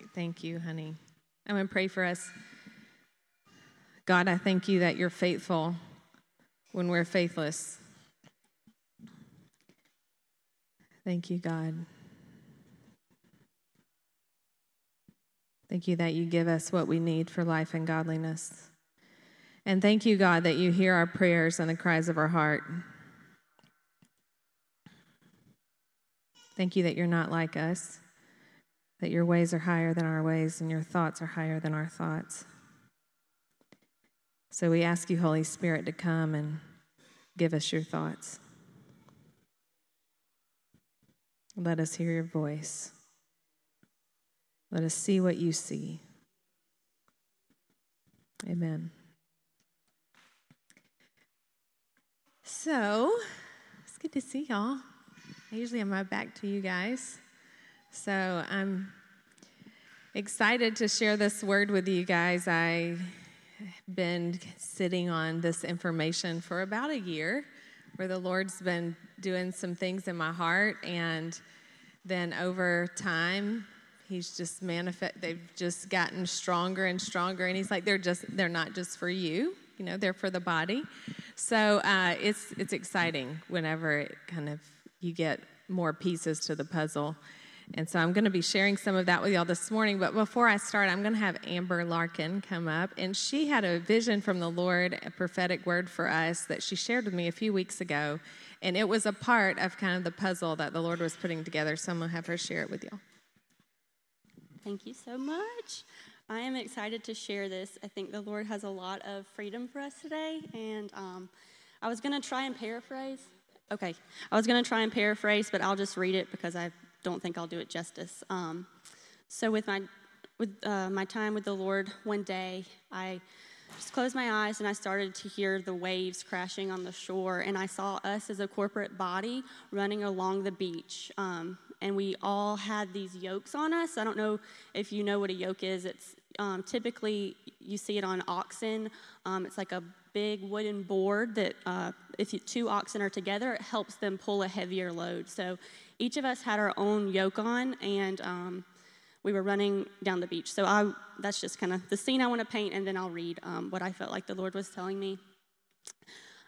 right. Thank you, honey. I'm going to pray for us. God, I thank you that you're faithful when we're faithless. Thank you, God. Thank you that you give us what we need for life and godliness. And thank you, God, that you hear our prayers and the cries of our heart. Thank you that you're not like us, that your ways are higher than our ways and your thoughts are higher than our thoughts. So we ask you, Holy Spirit, to come and give us your thoughts. Let us hear your voice. Let us see what you see. Amen. So, it's good to see y'all. Usually I usually have my back to you guys. So, I'm excited to share this word with you guys. I've been sitting on this information for about a year where the Lord's been doing some things in my heart and then over time he's just manifest they've just gotten stronger and stronger and he's like they're just they're not just for you you know they're for the body so uh, it's it's exciting whenever it kind of you get more pieces to the puzzle and so i'm going to be sharing some of that with y'all this morning. But before i start i'm going to have amber larkin come up. And she had a vision from the lord a prophetic word for us that she shared with me a few weeks ago. And it was a part of kind of the puzzle that the lord was putting together. So i'm going to have her share it with y'all. Thank you so much. I am excited to share this. I think the Lord has a lot of freedom for us today, and um, I was going to try and paraphrase. Okay, I was going to try and paraphrase, but I'll just read it because I don't think I'll do it justice. Um, so, with my with uh, my time with the Lord, one day I just closed my eyes and I started to hear the waves crashing on the shore, and I saw us as a corporate body running along the beach. Um, and we all had these yokes on us. I don't know if you know what a yoke is. It's um, typically you see it on oxen. Um, it's like a big wooden board that uh, if two oxen are together, it helps them pull a heavier load. So each of us had our own yoke on, and um, we were running down the beach. So I, that's just kind of the scene I want to paint, and then I'll read um, what I felt like the Lord was telling me.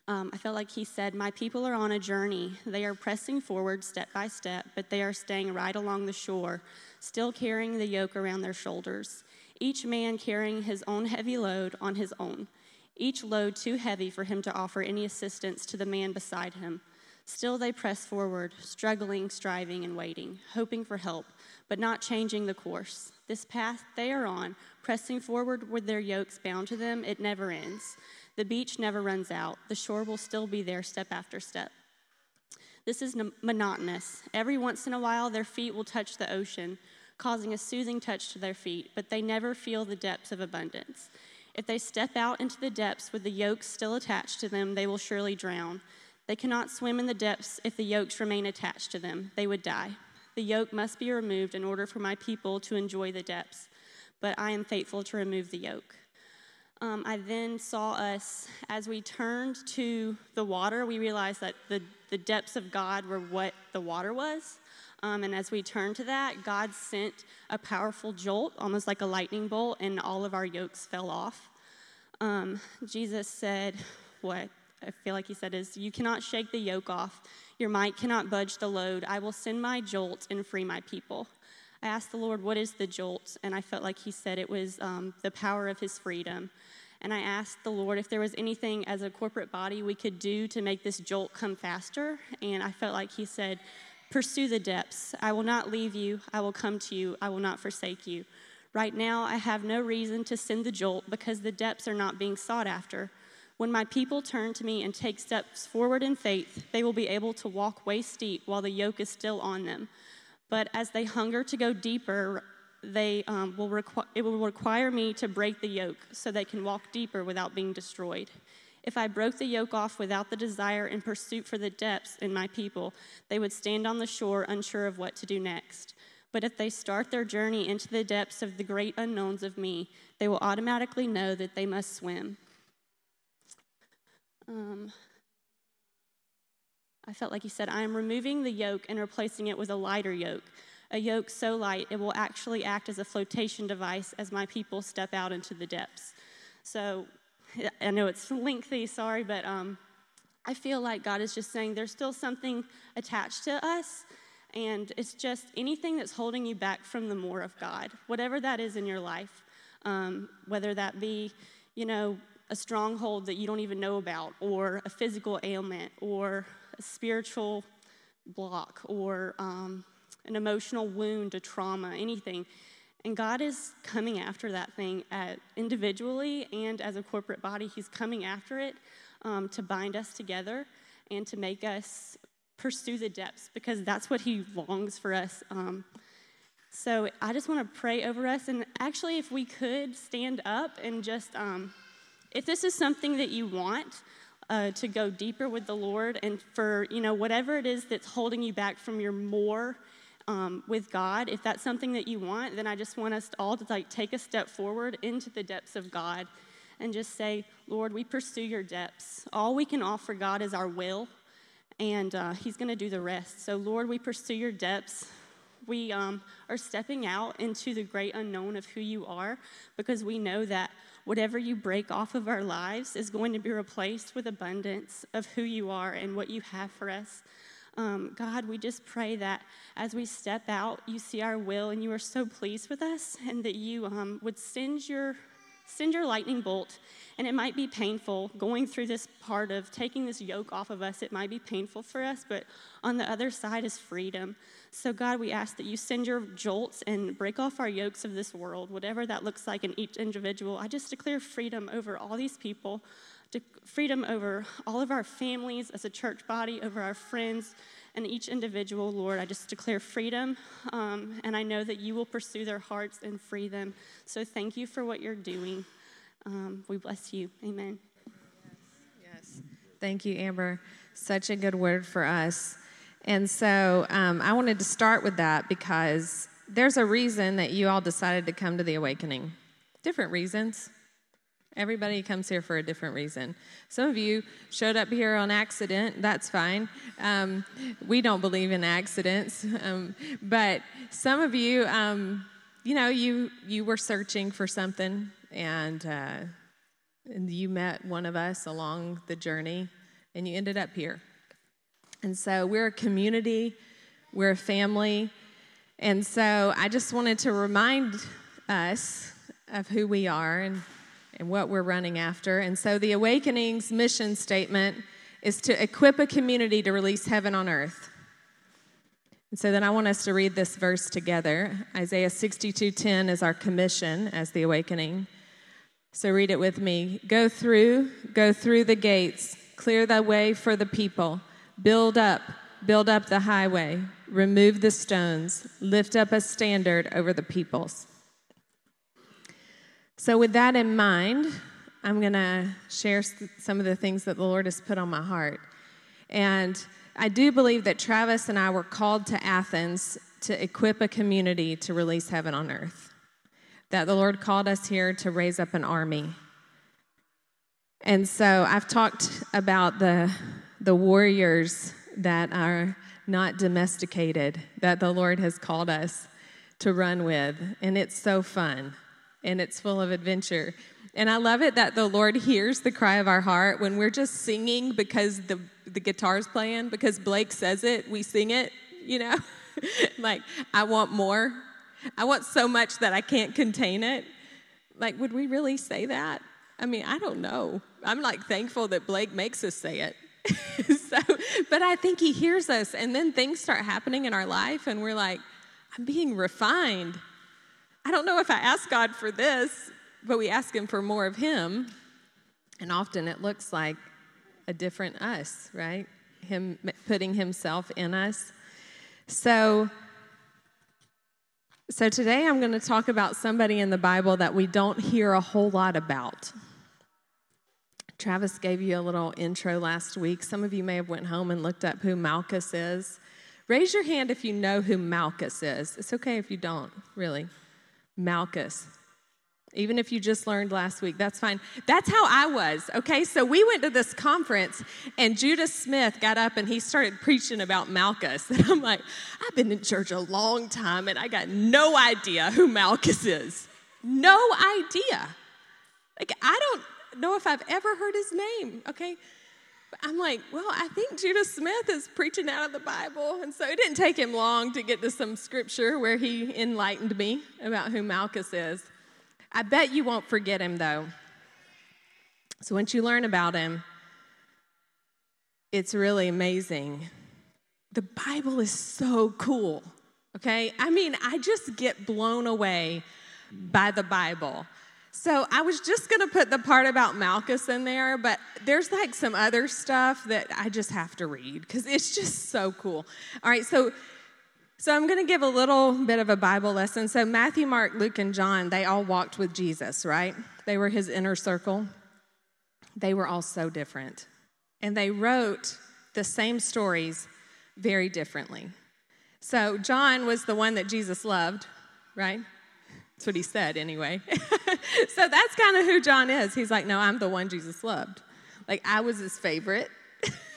Um, I felt like he said, My people are on a journey. They are pressing forward step by step, but they are staying right along the shore, still carrying the yoke around their shoulders, each man carrying his own heavy load on his own, each load too heavy for him to offer any assistance to the man beside him. Still, they press forward, struggling, striving, and waiting, hoping for help, but not changing the course. This path they are on, pressing forward with their yokes bound to them, it never ends. The beach never runs out, the shore will still be there step after step. This is monotonous. Every once in a while, their feet will touch the ocean, causing a soothing touch to their feet, but they never feel the depths of abundance. If they step out into the depths with the yokes still attached to them, they will surely drown. They cannot swim in the depths if the yokes remain attached to them. They would die. The yoke must be removed in order for my people to enjoy the depths, but I am faithful to remove the yoke um, I then saw us, as we turned to the water, we realized that the, the depths of God were what the water was. Um, and as we turned to that, God sent a powerful jolt, almost like a lightning bolt, and all of our yokes fell off. Um, Jesus said, What I feel like he said is, You cannot shake the yoke off. Your might cannot budge the load. I will send my jolt and free my people. I asked the Lord, What is the jolt? And I felt like he said it was um, the power of his freedom. And I asked the Lord if there was anything as a corporate body we could do to make this jolt come faster. And I felt like He said, Pursue the depths. I will not leave you. I will come to you. I will not forsake you. Right now, I have no reason to send the jolt because the depths are not being sought after. When my people turn to me and take steps forward in faith, they will be able to walk waist deep while the yoke is still on them. But as they hunger to go deeper, they um, will requ- it will require me to break the yoke so they can walk deeper without being destroyed. If I broke the yoke off without the desire and pursuit for the depths in my people, they would stand on the shore unsure of what to do next. But if they start their journey into the depths of the great unknowns of me, they will automatically know that they must swim. Um, I felt like he said, I am removing the yoke and replacing it with a lighter yoke a yoke so light it will actually act as a flotation device as my people step out into the depths. So I know it's lengthy, sorry, but um, I feel like God is just saying there's still something attached to us. And it's just anything that's holding you back from the more of God, whatever that is in your life, um, whether that be, you know, a stronghold that you don't even know about, or a physical ailment, or a spiritual block, or um, an emotional wound, a trauma, anything. And God is coming after that thing at, individually and as a corporate body. He's coming after it um, to bind us together and to make us pursue the depths because that's what He longs for us. Um, so I just want to pray over us. And actually, if we could stand up and just, um, if this is something that you want, uh, to go deeper with the Lord and for, you know, whatever it is that's holding you back from your more um, with God, if that's something that you want, then I just want us all to like take a step forward into the depths of God and just say, Lord, we pursue your depths. All we can offer God is our will, and uh, He's going to do the rest. So, Lord, we pursue your depths. We um, are stepping out into the great unknown of who you are because we know that whatever you break off of our lives is going to be replaced with abundance of who you are and what you have for us. Um, God, we just pray that as we step out, you see our will and you are so pleased with us, and that you um, would send your send your lightning bolt. And it might be painful going through this part of taking this yoke off of us. It might be painful for us, but on the other side is freedom. So, God, we ask that you send your jolts and break off our yokes of this world, whatever that looks like in each individual. I just declare freedom over all these people freedom over all of our families as a church body, over our friends, and each individual, Lord. I just declare freedom, um, and I know that you will pursue their hearts and free them. So thank you for what you're doing. Um, we bless you. Amen. Yes, yes. Thank you, Amber. Such a good word for us. And so um, I wanted to start with that because there's a reason that you all decided to come to the awakening. Different reasons. Everybody comes here for a different reason. Some of you showed up here on accident. That's fine. Um, we don't believe in accidents. Um, but some of you, um, you know, you you were searching for something, and, uh, and you met one of us along the journey, and you ended up here. And so we're a community. We're a family. And so I just wanted to remind us of who we are and and what we're running after. And so the Awakening's mission statement is to equip a community to release heaven on earth. And so then I want us to read this verse together. Isaiah 62:10 is our commission as the awakening. So read it with me. Go through, go through the gates, clear the way for the people. Build up, build up the highway, remove the stones, lift up a standard over the peoples. So, with that in mind, I'm going to share some of the things that the Lord has put on my heart. And I do believe that Travis and I were called to Athens to equip a community to release heaven on earth. That the Lord called us here to raise up an army. And so I've talked about the, the warriors that are not domesticated, that the Lord has called us to run with. And it's so fun and it's full of adventure. And I love it that the Lord hears the cry of our heart when we're just singing because the, the guitar's playing, because Blake says it, we sing it, you know? like, I want more. I want so much that I can't contain it. Like, would we really say that? I mean, I don't know. I'm like thankful that Blake makes us say it. so, but I think he hears us, and then things start happening in our life, and we're like, I'm being refined. I don't know if I ask God for this, but we ask Him for more of Him. And often it looks like a different us, right? Him putting Himself in us. So, so today I'm going to talk about somebody in the Bible that we don't hear a whole lot about. Travis gave you a little intro last week. Some of you may have went home and looked up who Malchus is. Raise your hand if you know who Malchus is. It's okay if you don't, really. Malchus. Even if you just learned last week, that's fine. That's how I was, okay? So we went to this conference, and Judah Smith got up and he started preaching about Malchus. And I'm like, I've been in church a long time, and I got no idea who Malchus is. No idea. Like, I don't know if I've ever heard his name, okay? I'm like, well, I think Judah Smith is preaching out of the Bible. And so it didn't take him long to get to some scripture where he enlightened me about who Malchus is. I bet you won't forget him though. So once you learn about him, it's really amazing. The Bible is so cool, okay? I mean, I just get blown away by the Bible. So I was just going to put the part about Malchus in there, but there's like some other stuff that I just have to read because it's just so cool. All right, so so I'm going to give a little bit of a Bible lesson. So Matthew, Mark, Luke, and John, they all walked with Jesus, right? They were his inner circle. They were all so different. And they wrote the same stories very differently. So John was the one that Jesus loved, right? That's what he said anyway. so that's kind of who John is. He's like, no, I'm the one Jesus loved. Like, I was his favorite.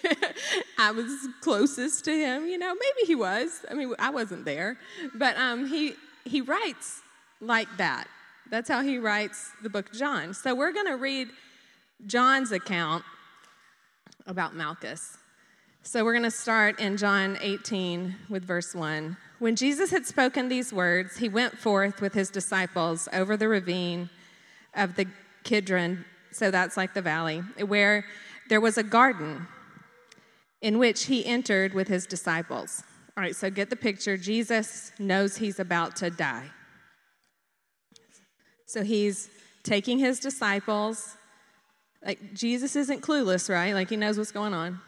I was closest to him, you know, maybe he was. I mean, I wasn't there. But um, he, he writes like that. That's how he writes the book John. So we're going to read John's account about Malchus. So we're going to start in John 18 with verse 1. When Jesus had spoken these words, he went forth with his disciples over the ravine of the Kidron, so that's like the valley, where there was a garden in which he entered with his disciples. All right, so get the picture. Jesus knows he's about to die. So he's taking his disciples. Like, Jesus isn't clueless, right? Like, he knows what's going on.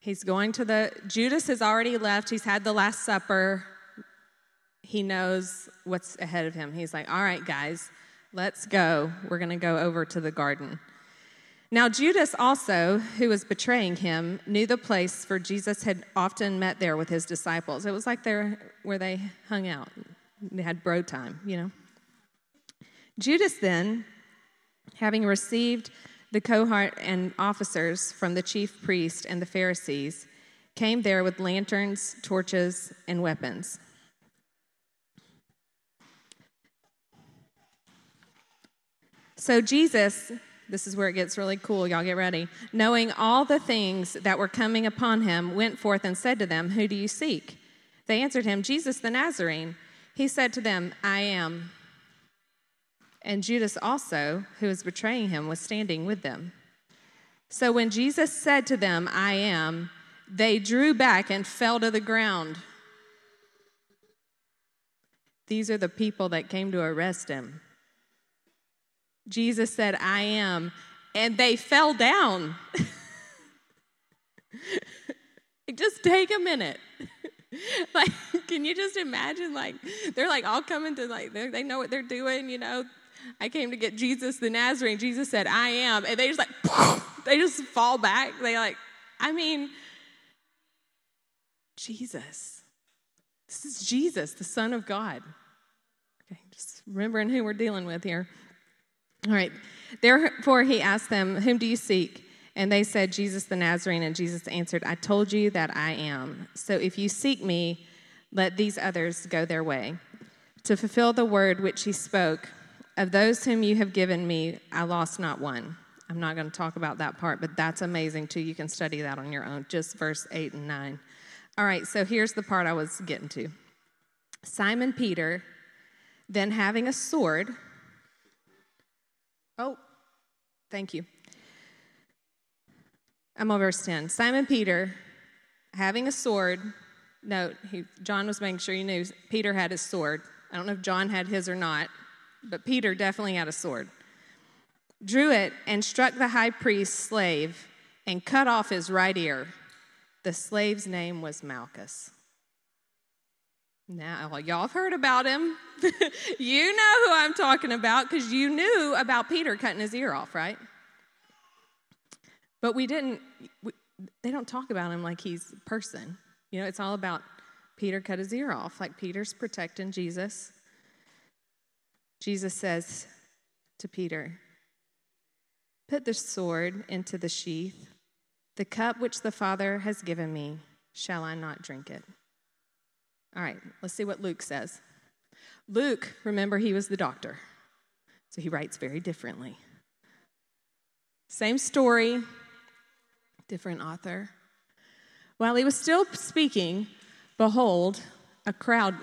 He's going to the, Judas has already left. He's had the Last Supper. He knows what's ahead of him. He's like, all right, guys, let's go. We're going to go over to the garden. Now, Judas also, who was betraying him, knew the place for Jesus had often met there with his disciples. It was like there where they hung out. They had bro time, you know. Judas then, having received the cohort and officers from the chief priest and the Pharisees came there with lanterns, torches, and weapons. So Jesus, this is where it gets really cool, y'all get ready. Knowing all the things that were coming upon him, went forth and said to them, Who do you seek? They answered him, Jesus the Nazarene. He said to them, I am. And Judas also, who was betraying him, was standing with them. So when Jesus said to them, I am, they drew back and fell to the ground. These are the people that came to arrest him. Jesus said, I am, and they fell down. just take a minute. like, can you just imagine? Like, they're like all coming to like they know what they're doing, you know. I came to get Jesus the Nazarene. Jesus said, I am. And they just like, they just fall back. They like, I mean, Jesus. This is Jesus, the Son of God. Okay, just remembering who we're dealing with here. All right. Therefore, he asked them, Whom do you seek? And they said, Jesus the Nazarene. And Jesus answered, I told you that I am. So if you seek me, let these others go their way. To fulfill the word which he spoke, of those whom you have given me, I lost not one. I'm not going to talk about that part, but that's amazing too. You can study that on your own, just verse 8 and 9. All right, so here's the part I was getting to. Simon Peter, then having a sword, oh, thank you. I'm on verse 10. Simon Peter, having a sword, note, John was making sure you knew Peter had his sword. I don't know if John had his or not but Peter definitely had a sword. Drew it and struck the high priest's slave and cut off his right ear. The slave's name was Malchus. Now, y'all have heard about him. you know who I'm talking about because you knew about Peter cutting his ear off, right? But we didn't, we, they don't talk about him like he's a person. You know, it's all about Peter cut his ear off, like Peter's protecting Jesus. Jesus says to Peter, Put the sword into the sheath. The cup which the Father has given me, shall I not drink it? All right, let's see what Luke says. Luke, remember, he was the doctor, so he writes very differently. Same story, different author. While he was still speaking, behold, a crowd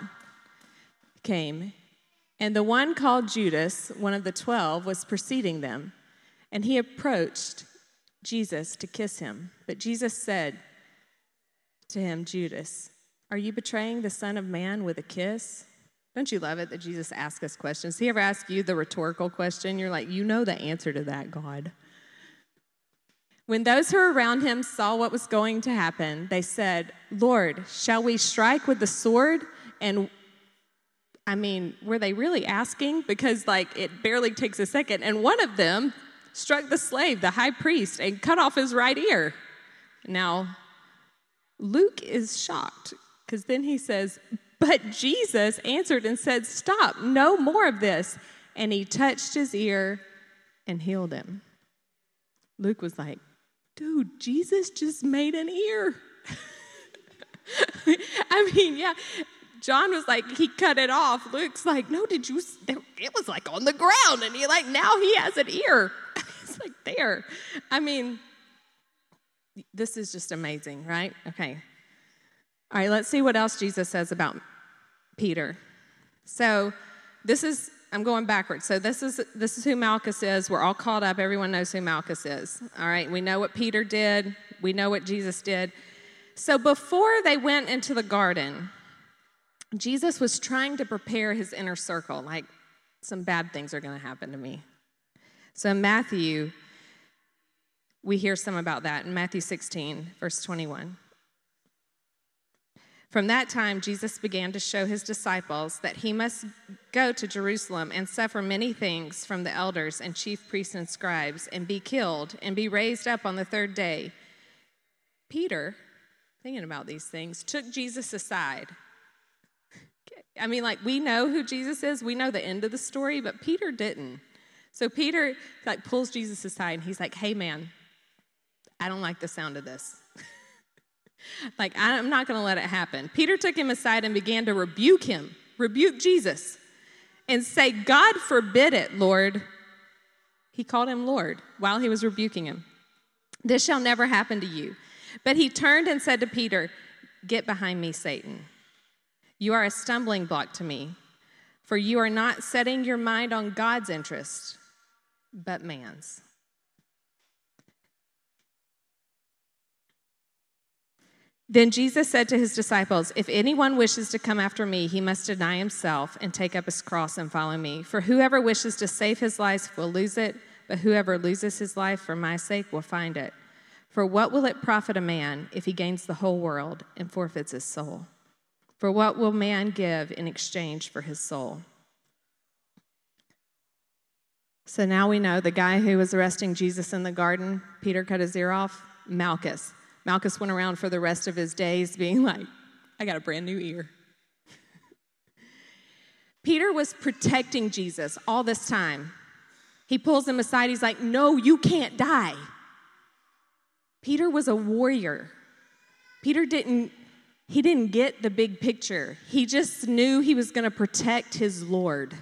came, and the one called Judas, one of the twelve, was preceding them. And he approached Jesus to kiss him. But Jesus said to him, Judas, are you betraying the Son of Man with a kiss? Don't you love it that Jesus asks us questions? He ever ask you the rhetorical question? You're like, you know the answer to that, God. When those who were around him saw what was going to happen, they said, Lord, shall we strike with the sword? And I mean, were they really asking? Because, like, it barely takes a second. And one of them struck the slave, the high priest, and cut off his right ear. Now, Luke is shocked because then he says, But Jesus answered and said, Stop, no more of this. And he touched his ear and healed him. Luke was like, Dude, Jesus just made an ear. I mean, yeah. John was like, he cut it off. Luke's like, no, did you? It was like on the ground. And he like, now he has an ear. it's like there. I mean, this is just amazing, right? Okay. All right, let's see what else Jesus says about Peter. So, this is I'm going backwards. So this is this is who Malchus is. We're all caught up. Everyone knows who Malchus is. All right, we know what Peter did. We know what Jesus did. So before they went into the garden, Jesus was trying to prepare his inner circle. Like some bad things are going to happen to me. So in Matthew, we hear some about that in Matthew 16, verse 21. From that time, Jesus began to show his disciples that he must go to Jerusalem and suffer many things from the elders and chief priests and scribes, and be killed, and be raised up on the third day. Peter, thinking about these things, took Jesus aside. I mean, like, we know who Jesus is, we know the end of the story, but Peter didn't. So Peter, like, pulls Jesus aside, and he's like, hey, man, I don't like the sound of this. like, I'm not going to let it happen. Peter took him aside and began to rebuke him, rebuke Jesus, and say, God forbid it, Lord. He called him Lord while he was rebuking him. This shall never happen to you. But he turned and said to Peter, Get behind me, Satan. You are a stumbling block to me, for you are not setting your mind on God's interest, but man's. Then Jesus said to his disciples, If anyone wishes to come after me, he must deny himself and take up his cross and follow me. For whoever wishes to save his life will lose it, but whoever loses his life for my sake will find it. For what will it profit a man if he gains the whole world and forfeits his soul? For what will man give in exchange for his soul? So now we know the guy who was arresting Jesus in the garden, Peter cut his ear off, Malchus. Malchus went around for the rest of his days being like, I got a brand new ear. Peter was protecting Jesus all this time. He pulls him aside. He's like, No, you can't die. Peter was a warrior. Peter didn't he didn't get the big picture. He just knew he was going to protect his Lord.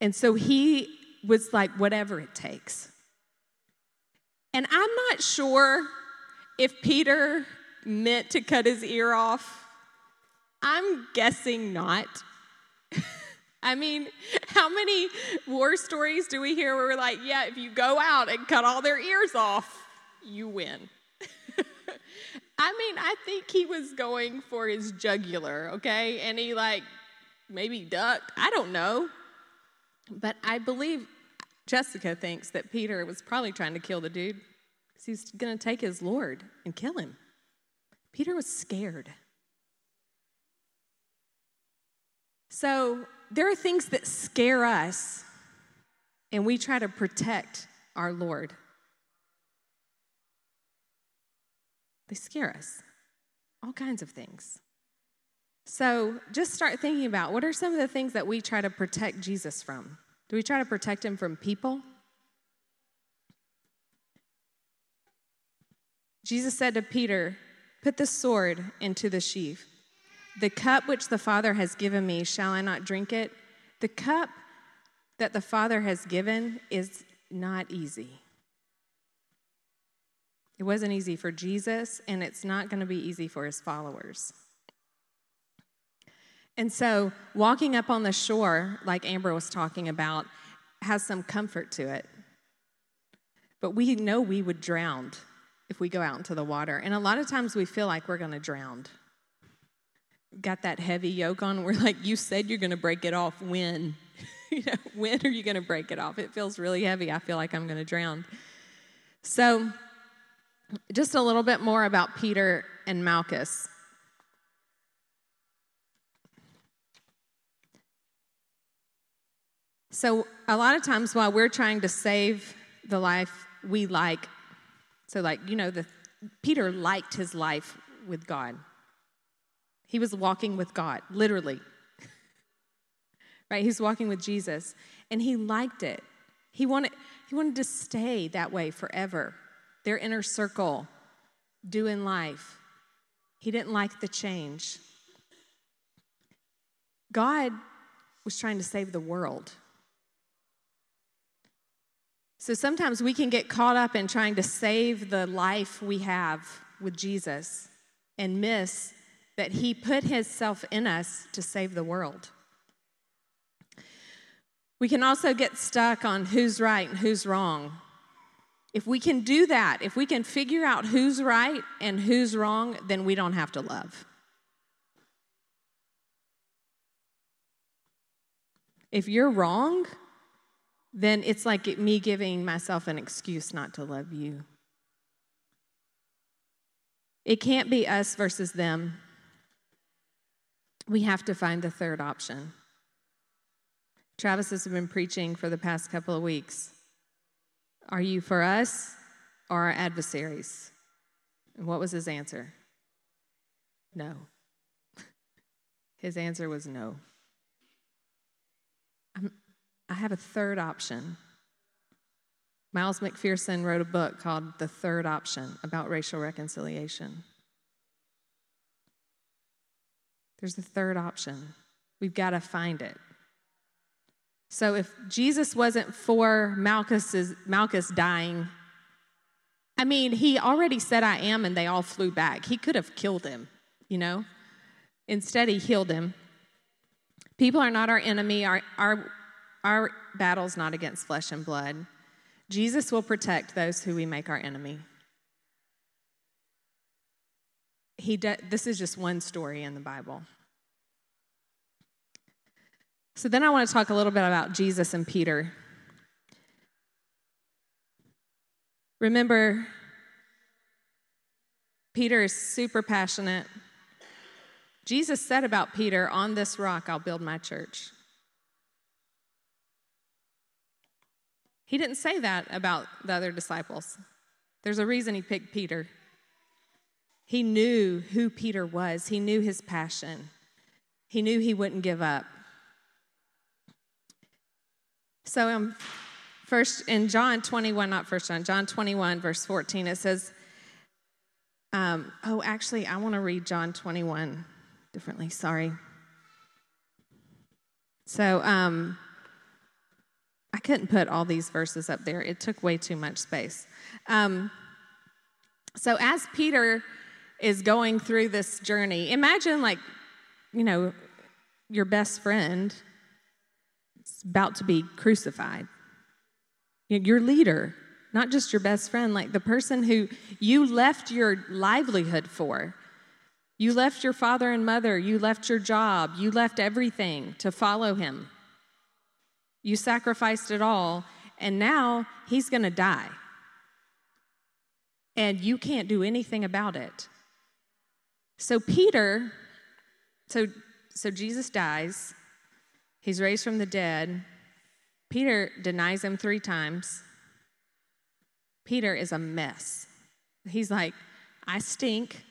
And so he was like whatever it takes. And I'm not sure if Peter meant to cut his ear off. I'm guessing not. I mean, how many war stories do we hear where we're like, yeah, if you go out and cut all their ears off, you win? I mean, I think he was going for his jugular, okay? And he, like, maybe ducked. I don't know. But I believe Jessica thinks that Peter was probably trying to kill the dude because he's going to take his Lord and kill him. Peter was scared. So there are things that scare us, and we try to protect our Lord. They scare us, all kinds of things. So just start thinking about what are some of the things that we try to protect Jesus from? Do we try to protect him from people? Jesus said to Peter, Put the sword into the sheath. The cup which the Father has given me, shall I not drink it? The cup that the Father has given is not easy. It wasn't easy for Jesus, and it's not going to be easy for his followers. And so, walking up on the shore, like Amber was talking about, has some comfort to it. But we know we would drown if we go out into the water. And a lot of times we feel like we're going to drown. Got that heavy yoke on. We're like, you said you're going to break it off. When? you know, when are you going to break it off? It feels really heavy. I feel like I'm going to drown. So, just a little bit more about Peter and Malchus. So, a lot of times while we're trying to save the life we like, so like, you know, the, Peter liked his life with God. He was walking with God, literally. right? He's walking with Jesus, and he liked it. He wanted, he wanted to stay that way forever their inner circle, doing life. He didn't like the change. God was trying to save the world. So sometimes we can get caught up in trying to save the life we have with Jesus and miss that He put Himself in us to save the world. We can also get stuck on who's right and who's wrong. If we can do that, if we can figure out who's right and who's wrong, then we don't have to love. If you're wrong, then it's like me giving myself an excuse not to love you. It can't be us versus them. We have to find the third option. Travis has been preaching for the past couple of weeks. Are you for us or our adversaries? And what was his answer? No. His answer was no. I'm, I have a third option. Miles McPherson wrote a book called The Third Option about racial reconciliation. There's a third option. We've got to find it. So if Jesus wasn't for Malchus's, Malchus dying, I mean, he already said, I am, and they all flew back. He could have killed him, you know? Instead, he healed him. People are not our enemy. Our, our, our battle's not against flesh and blood. Jesus will protect those who we make our enemy. He de- this is just one story in the Bible. So then I want to talk a little bit about Jesus and Peter. Remember, Peter is super passionate. Jesus said about Peter, On this rock I'll build my church. He didn't say that about the other disciples. There's a reason he picked Peter. He knew who Peter was, he knew his passion, he knew he wouldn't give up. So um, first in John 21, not first John, John 21, verse 14, it says, um, oh, actually, I want to read John 21 differently. Sorry. So um, I couldn't put all these verses up there. It took way too much space. Um, so as Peter is going through this journey, imagine like, you know, your best friend about to be crucified. Your leader, not just your best friend, like the person who you left your livelihood for. You left your father and mother, you left your job, you left everything to follow him. You sacrificed it all, and now he's going to die. And you can't do anything about it. So, Peter, so, so Jesus dies. He's raised from the dead. Peter denies him three times. Peter is a mess. He's like, I stink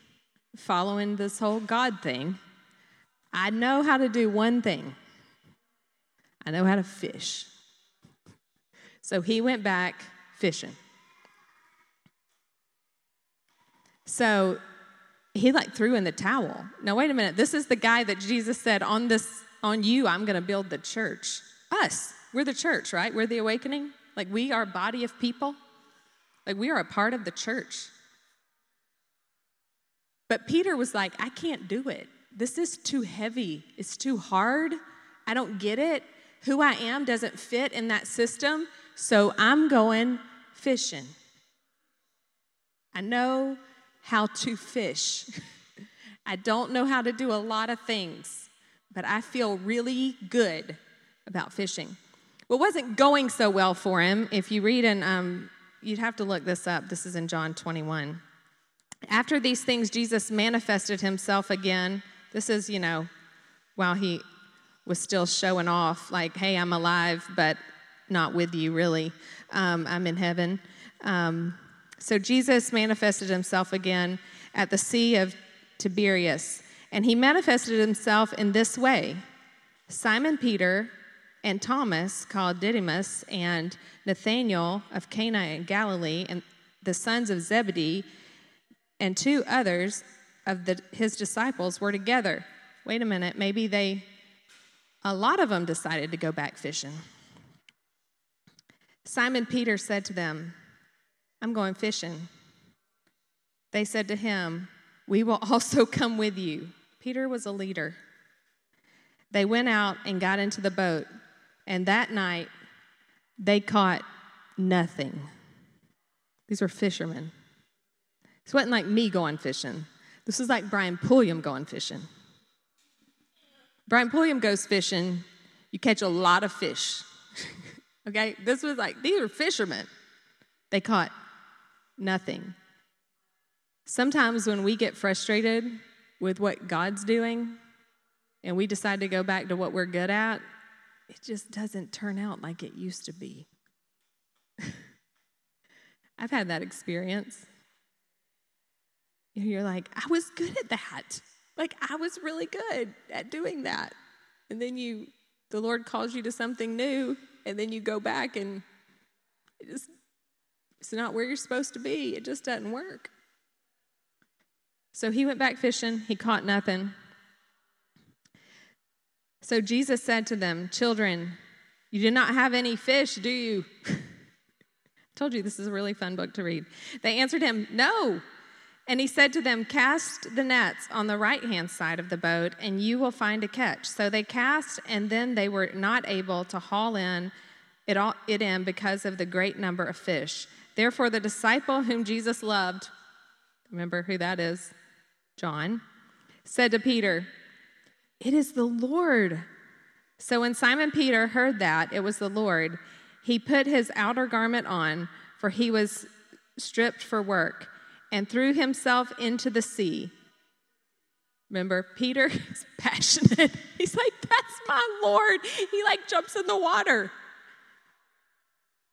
following this whole God thing. I know how to do one thing I know how to fish. So he went back fishing. So he like threw in the towel. Now wait a minute. This is the guy that Jesus said on this on you I'm going to build the church. Us. We're the church, right? We're the awakening. Like we are a body of people. Like we are a part of the church. But Peter was like, I can't do it. This is too heavy. It's too hard. I don't get it. Who I am doesn't fit in that system. So I'm going fishing. I know how to fish. I don't know how to do a lot of things, but I feel really good about fishing. What wasn't going so well for him, if you read and um, you'd have to look this up. This is in John 21. After these things, Jesus manifested himself again. This is, you know, while he was still showing off, like, hey, I'm alive, but not with you, really. Um, I'm in heaven. Um, so Jesus manifested himself again at the Sea of Tiberias, and he manifested himself in this way Simon Peter and Thomas, called Didymus, and Nathanael of Cana in Galilee, and the sons of Zebedee and two others of the, his disciples were together. Wait a minute, maybe they, a lot of them decided to go back fishing. Simon Peter said to them, I'm going fishing. They said to him, We will also come with you. Peter was a leader. They went out and got into the boat, and that night they caught nothing. These were fishermen. This wasn't like me going fishing. This is like Brian Pulliam going fishing. Brian Pulliam goes fishing, you catch a lot of fish. okay? This was like, these are fishermen. They caught nothing. Sometimes when we get frustrated with what God's doing and we decide to go back to what we're good at, it just doesn't turn out like it used to be. I've had that experience. You're like, I was good at that. Like, I was really good at doing that. And then you, the Lord calls you to something new, and then you go back and it just, it's not where you're supposed to be. It just doesn't work. So he went back fishing, he caught nothing. So Jesus said to them, Children, you do not have any fish, do you? I told you this is a really fun book to read. They answered him, No. And he said to them, Cast the nets on the right hand side of the boat, and you will find a catch. So they cast, and then they were not able to haul in it, all, it in because of the great number of fish. Therefore, the disciple whom Jesus loved, remember who that is? John, said to Peter, It is the Lord. So when Simon Peter heard that it was the Lord, he put his outer garment on, for he was stripped for work and threw himself into the sea. Remember, Peter is passionate. He's like, That's my Lord. He like jumps in the water.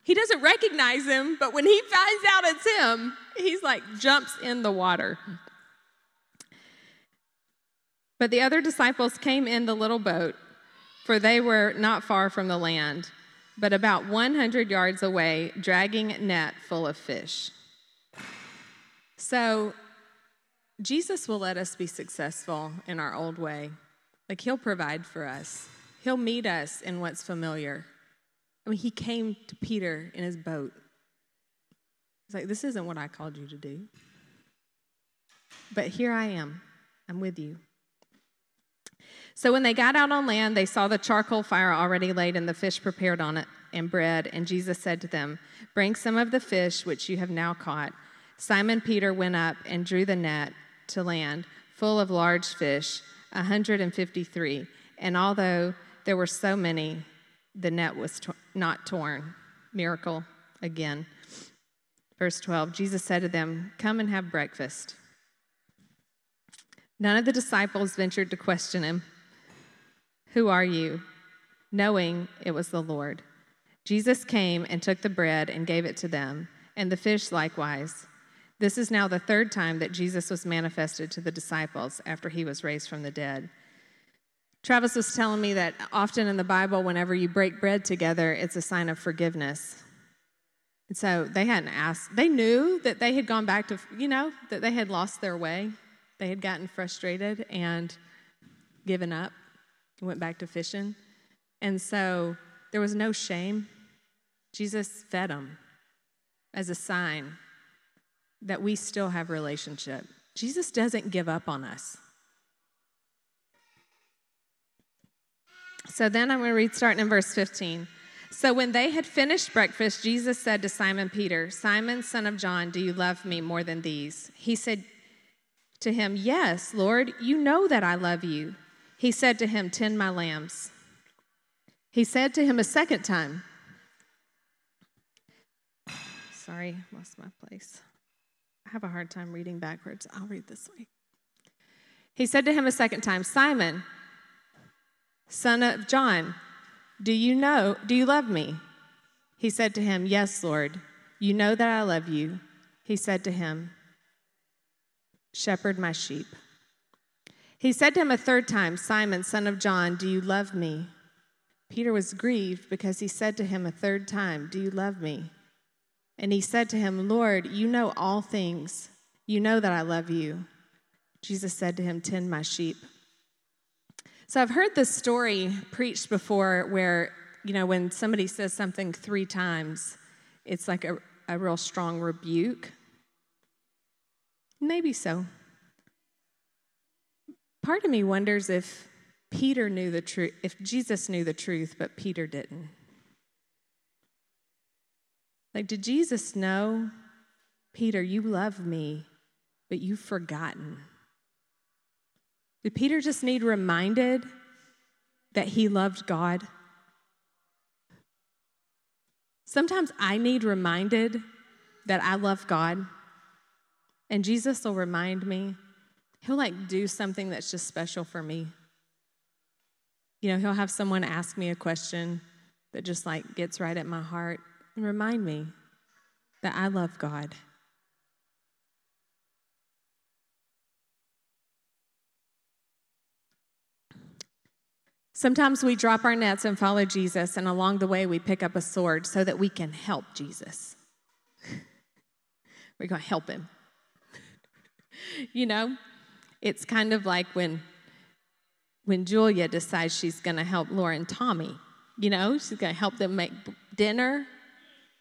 He doesn't recognize him, but when he finds out it's him, he's like jumps in the water. But the other disciples came in the little boat, for they were not far from the land, but about 100 yards away, dragging net full of fish. So, Jesus will let us be successful in our old way. Like, He'll provide for us, He'll meet us in what's familiar. I mean, He came to Peter in his boat. He's like, This isn't what I called you to do. But here I am, I'm with you. So when they got out on land, they saw the charcoal fire already laid and the fish prepared on it and bread. And Jesus said to them, Bring some of the fish which you have now caught. Simon Peter went up and drew the net to land, full of large fish, 153. And although there were so many, the net was to- not torn. Miracle again. Verse 12 Jesus said to them, Come and have breakfast. None of the disciples ventured to question him, Who are you? knowing it was the Lord. Jesus came and took the bread and gave it to them, and the fish likewise. This is now the third time that Jesus was manifested to the disciples after he was raised from the dead. Travis was telling me that often in the Bible, whenever you break bread together, it's a sign of forgiveness. And so they hadn't asked, they knew that they had gone back to, you know, that they had lost their way. They had gotten frustrated and given up, went back to fishing. And so there was no shame. Jesus fed them as a sign that we still have relationship. Jesus doesn't give up on us. So then I'm going to read starting in verse 15. So when they had finished breakfast, Jesus said to Simon Peter, Simon, son of John, do you love me more than these? He said to him, Yes, Lord, you know that I love you. He said to him, Tend my lambs. He said to him a second time, Sorry, lost my place. I have a hard time reading backwards. I'll read this way. He said to him a second time, Simon, son of John, do you know, do you love me? He said to him, Yes, Lord. You know that I love you. He said to him, Shepherd my sheep. He said to him a third time, Simon, son of John, do you love me? Peter was grieved because he said to him a third time, Do you love me? And he said to him, Lord, you know all things. You know that I love you. Jesus said to him, Tend my sheep. So I've heard this story preached before where, you know, when somebody says something three times, it's like a, a real strong rebuke. Maybe so. Part of me wonders if Peter knew the truth, if Jesus knew the truth, but Peter didn't. Like, did Jesus know, Peter, you love me, but you've forgotten? Did Peter just need reminded that he loved God? Sometimes I need reminded that I love God, and Jesus will remind me. He'll like do something that's just special for me. You know, he'll have someone ask me a question that just like gets right at my heart and remind me that I love God. Sometimes we drop our nets and follow Jesus, and along the way, we pick up a sword so that we can help Jesus. We're going to help him. you know, it's kind of like when, when Julia decides she's going to help Laura and Tommy. You know, she's going to help them make dinner.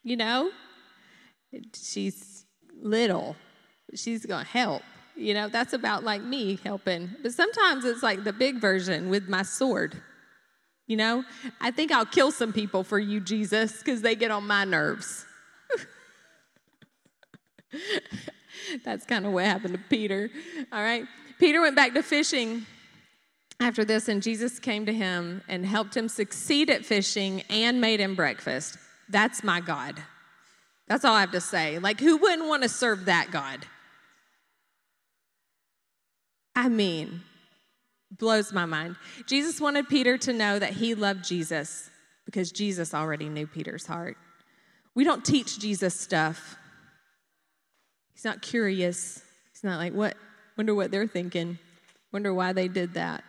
You know, she's little, she's going to help. You know, that's about like me helping. But sometimes it's like the big version with my sword. You know, I think I'll kill some people for you, Jesus, because they get on my nerves. that's kind of what happened to Peter. All right. Peter went back to fishing after this, and Jesus came to him and helped him succeed at fishing and made him breakfast. That's my God. That's all I have to say. Like, who wouldn't want to serve that God? I mean, blows my mind. Jesus wanted Peter to know that he loved Jesus because Jesus already knew Peter's heart. We don't teach Jesus stuff. He's not curious. He's not like, what? Wonder what they're thinking. Wonder why they did that.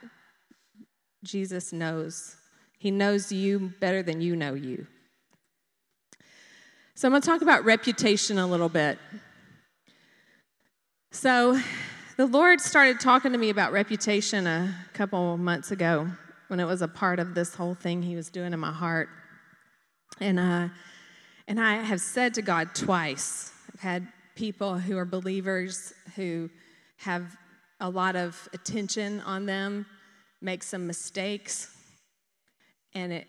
Jesus knows. He knows you better than you know you. So I'm going to talk about reputation a little bit. So, the Lord started talking to me about reputation a couple months ago when it was a part of this whole thing He was doing in my heart. And, uh, and I have said to God twice, I've had people who are believers who have a lot of attention on them make some mistakes, and, it,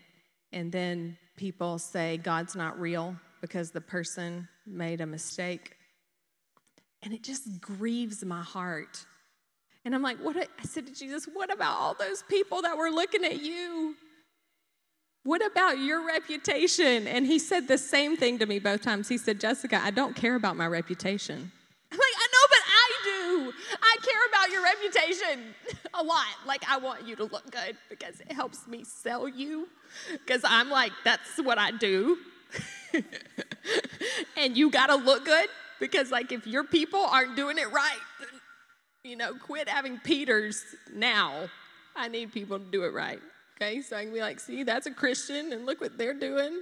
and then people say God's not real because the person made a mistake. And it just grieves my heart. And I'm like, what? I said to Jesus, what about all those people that were looking at you? What about your reputation? And he said the same thing to me both times. He said, Jessica, I don't care about my reputation. I'm like, I know, but I do. I care about your reputation a lot. Like, I want you to look good because it helps me sell you. Because I'm like, that's what I do. and you got to look good because, like, if your people aren't doing it right, you know, quit having Peters now. I need people to do it right. Okay, so I can be like, see, that's a Christian, and look what they're doing.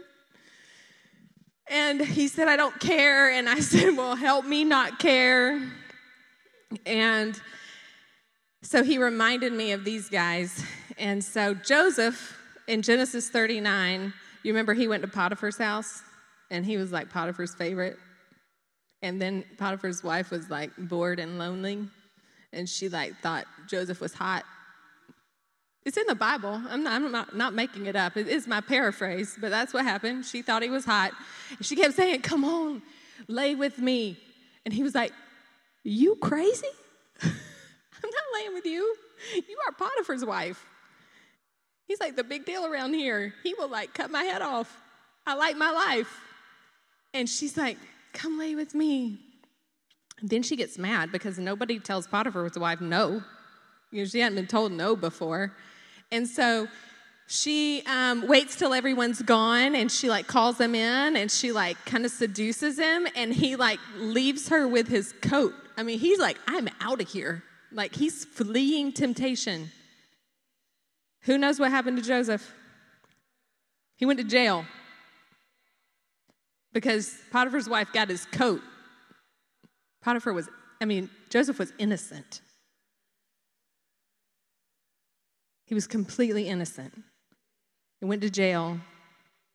And he said, I don't care. And I said, Well, help me not care. And so he reminded me of these guys. And so Joseph in Genesis 39, you remember he went to Potiphar's house and he was like Potiphar's favorite. And then Potiphar's wife was like bored and lonely. And she like thought Joseph was hot. It's in the Bible. I'm not, I'm not, not making it up. It is my paraphrase, but that's what happened. She thought he was hot. And she kept saying, Come on, lay with me. And he was like, You crazy? I'm not laying with you. You are Potiphar's wife. He's like the big deal around here. He will like cut my head off. I like my life. And she's like, Come lay with me. And then she gets mad because nobody tells Potiphar's wife no. You know, she hadn't been told no before. And so she um, waits till everyone's gone and she like calls him in and she like kind of seduces him and he like leaves her with his coat. I mean, he's like, I'm out of here. Like he's fleeing temptation. Who knows what happened to Joseph? He went to jail because Potiphar's wife got his coat. Potiphar was, I mean, Joseph was innocent. He was completely innocent. He went to jail.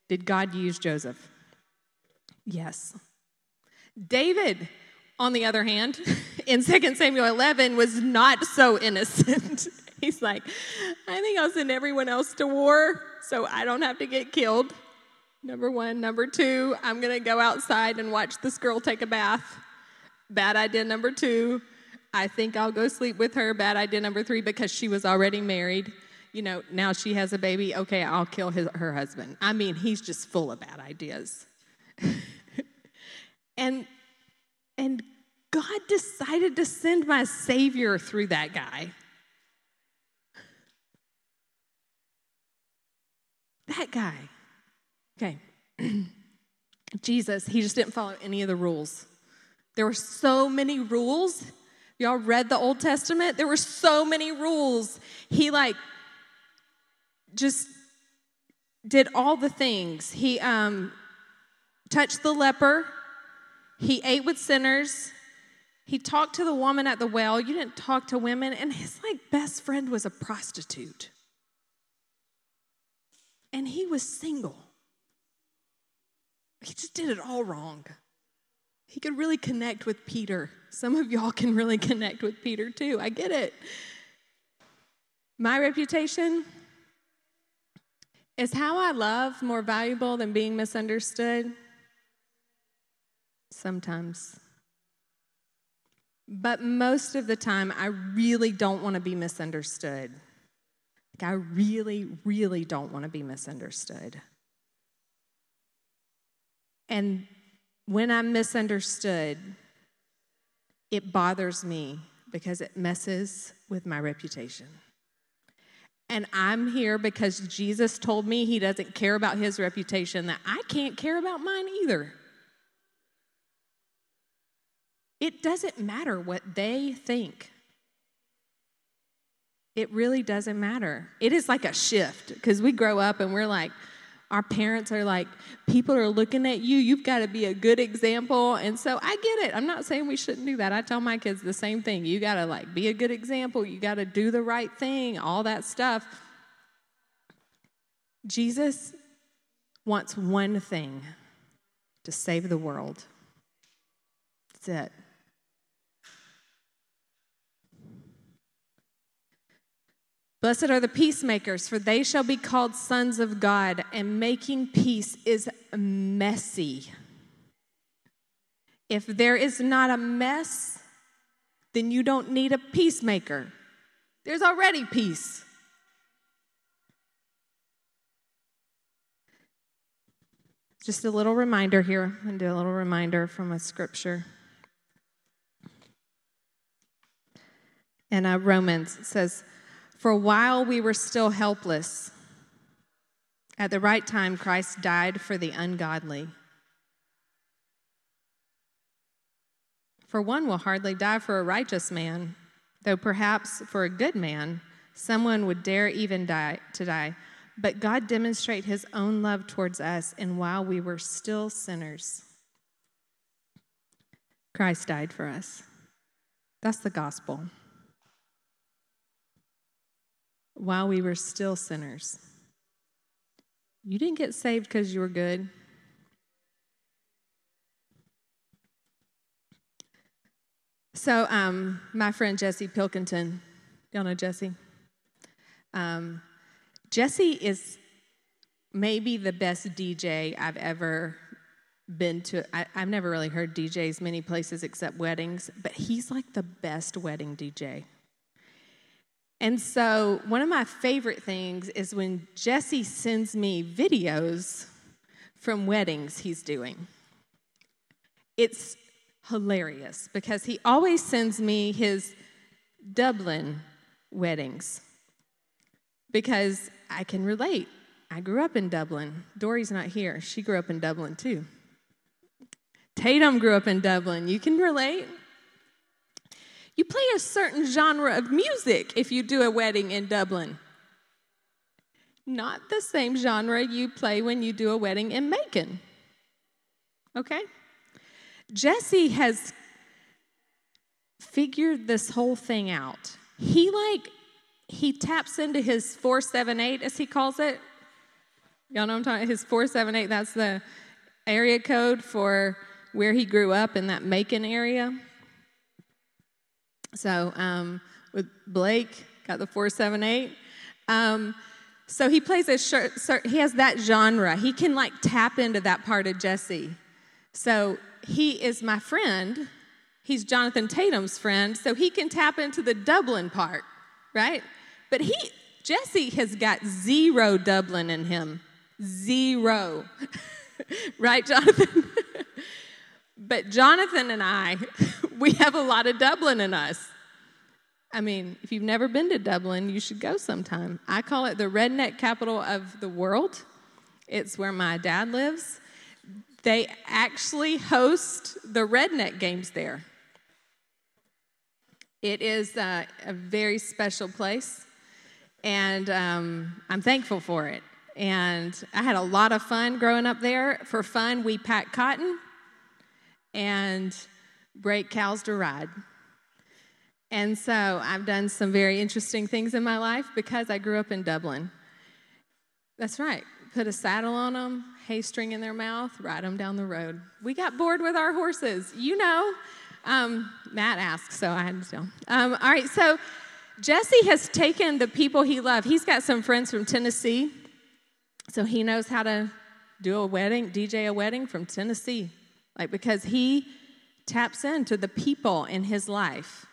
Did God use Joseph? Yes. David, on the other hand, in 2 Samuel 11, was not so innocent. He's like, I think I'll send everyone else to war so I don't have to get killed. Number one. Number two, I'm going to go outside and watch this girl take a bath. Bad idea. Number two, I think I'll go sleep with her. Bad idea number three, because she was already married. You know, now she has a baby. Okay, I'll kill his, her husband. I mean, he's just full of bad ideas. and and God decided to send my Savior through that guy. That guy. Okay. Jesus, he just didn't follow any of the rules. There were so many rules Y'all read the Old Testament? There were so many rules. He like just did all the things. He um, touched the leper. He ate with sinners. He talked to the woman at the well. You didn't talk to women. And his like best friend was a prostitute. And he was single. He just did it all wrong. He could really connect with Peter. Some of y'all can really connect with Peter too. I get it. My reputation is how I love more valuable than being misunderstood? Sometimes. But most of the time, I really don't want to be misunderstood. Like, I really, really don't want to be misunderstood. And when I'm misunderstood, it bothers me because it messes with my reputation. And I'm here because Jesus told me he doesn't care about his reputation, that I can't care about mine either. It doesn't matter what they think. It really doesn't matter. It is like a shift because we grow up and we're like, our parents are like, people are looking at you, you've got to be a good example. And so I get it. I'm not saying we shouldn't do that. I tell my kids the same thing. You got to like be a good example, you got to do the right thing, all that stuff. Jesus wants one thing to save the world. That's it. Blessed are the peacemakers, for they shall be called sons of God. And making peace is messy. If there is not a mess, then you don't need a peacemaker. There's already peace. Just a little reminder here. Do a little reminder from a scripture. And uh, Romans, says, for while we were still helpless, at the right time, Christ died for the ungodly. For one will hardly die for a righteous man, though perhaps for a good man, someone would dare even die to die. But God demonstrated his own love towards us, and while we were still sinners, Christ died for us. That's the gospel. While we were still sinners. You didn't get saved because you were good. So, um, my friend Jesse Pilkington, y'all know Jesse? Um, Jesse is maybe the best DJ I've ever been to. I, have never really heard DJs many places except weddings, but he's like the best wedding DJ. And so, one of my favorite things is when Jesse sends me videos from weddings he's doing. It's hilarious because he always sends me his Dublin weddings because I can relate. I grew up in Dublin. Dory's not here. She grew up in Dublin too. Tatum grew up in Dublin. You can relate. You play a certain genre of music if you do a wedding in Dublin. Not the same genre you play when you do a wedding in Macon. Okay? Jesse has figured this whole thing out. He like he taps into his 478 as he calls it. Y'all know I'm talking his 478 that's the area code for where he grew up in that Macon area. So um, with Blake, got the 478. Um, so he plays a he has that genre. He can like tap into that part of Jesse. So he is my friend. He's Jonathan Tatum's friend, so he can tap into the Dublin part, right? But he, Jesse has got zero Dublin in him. Zero. right, Jonathan? but Jonathan and I, we have a lot of Dublin in us. I mean, if you've never been to Dublin, you should go sometime. I call it the redneck capital of the world. It's where my dad lives. They actually host the redneck games there. It is a, a very special place, and um, I'm thankful for it. And I had a lot of fun growing up there. For fun, we packed cotton and break cows to ride. And so I've done some very interesting things in my life because I grew up in Dublin. That's right put a saddle on them, hay string in their mouth, ride them down the road. We got bored with our horses, you know. Um, Matt asked, so I had to tell. Um, all right, so Jesse has taken the people he loves. He's got some friends from Tennessee, so he knows how to do a wedding, DJ a wedding from Tennessee, like because he taps into the people in his life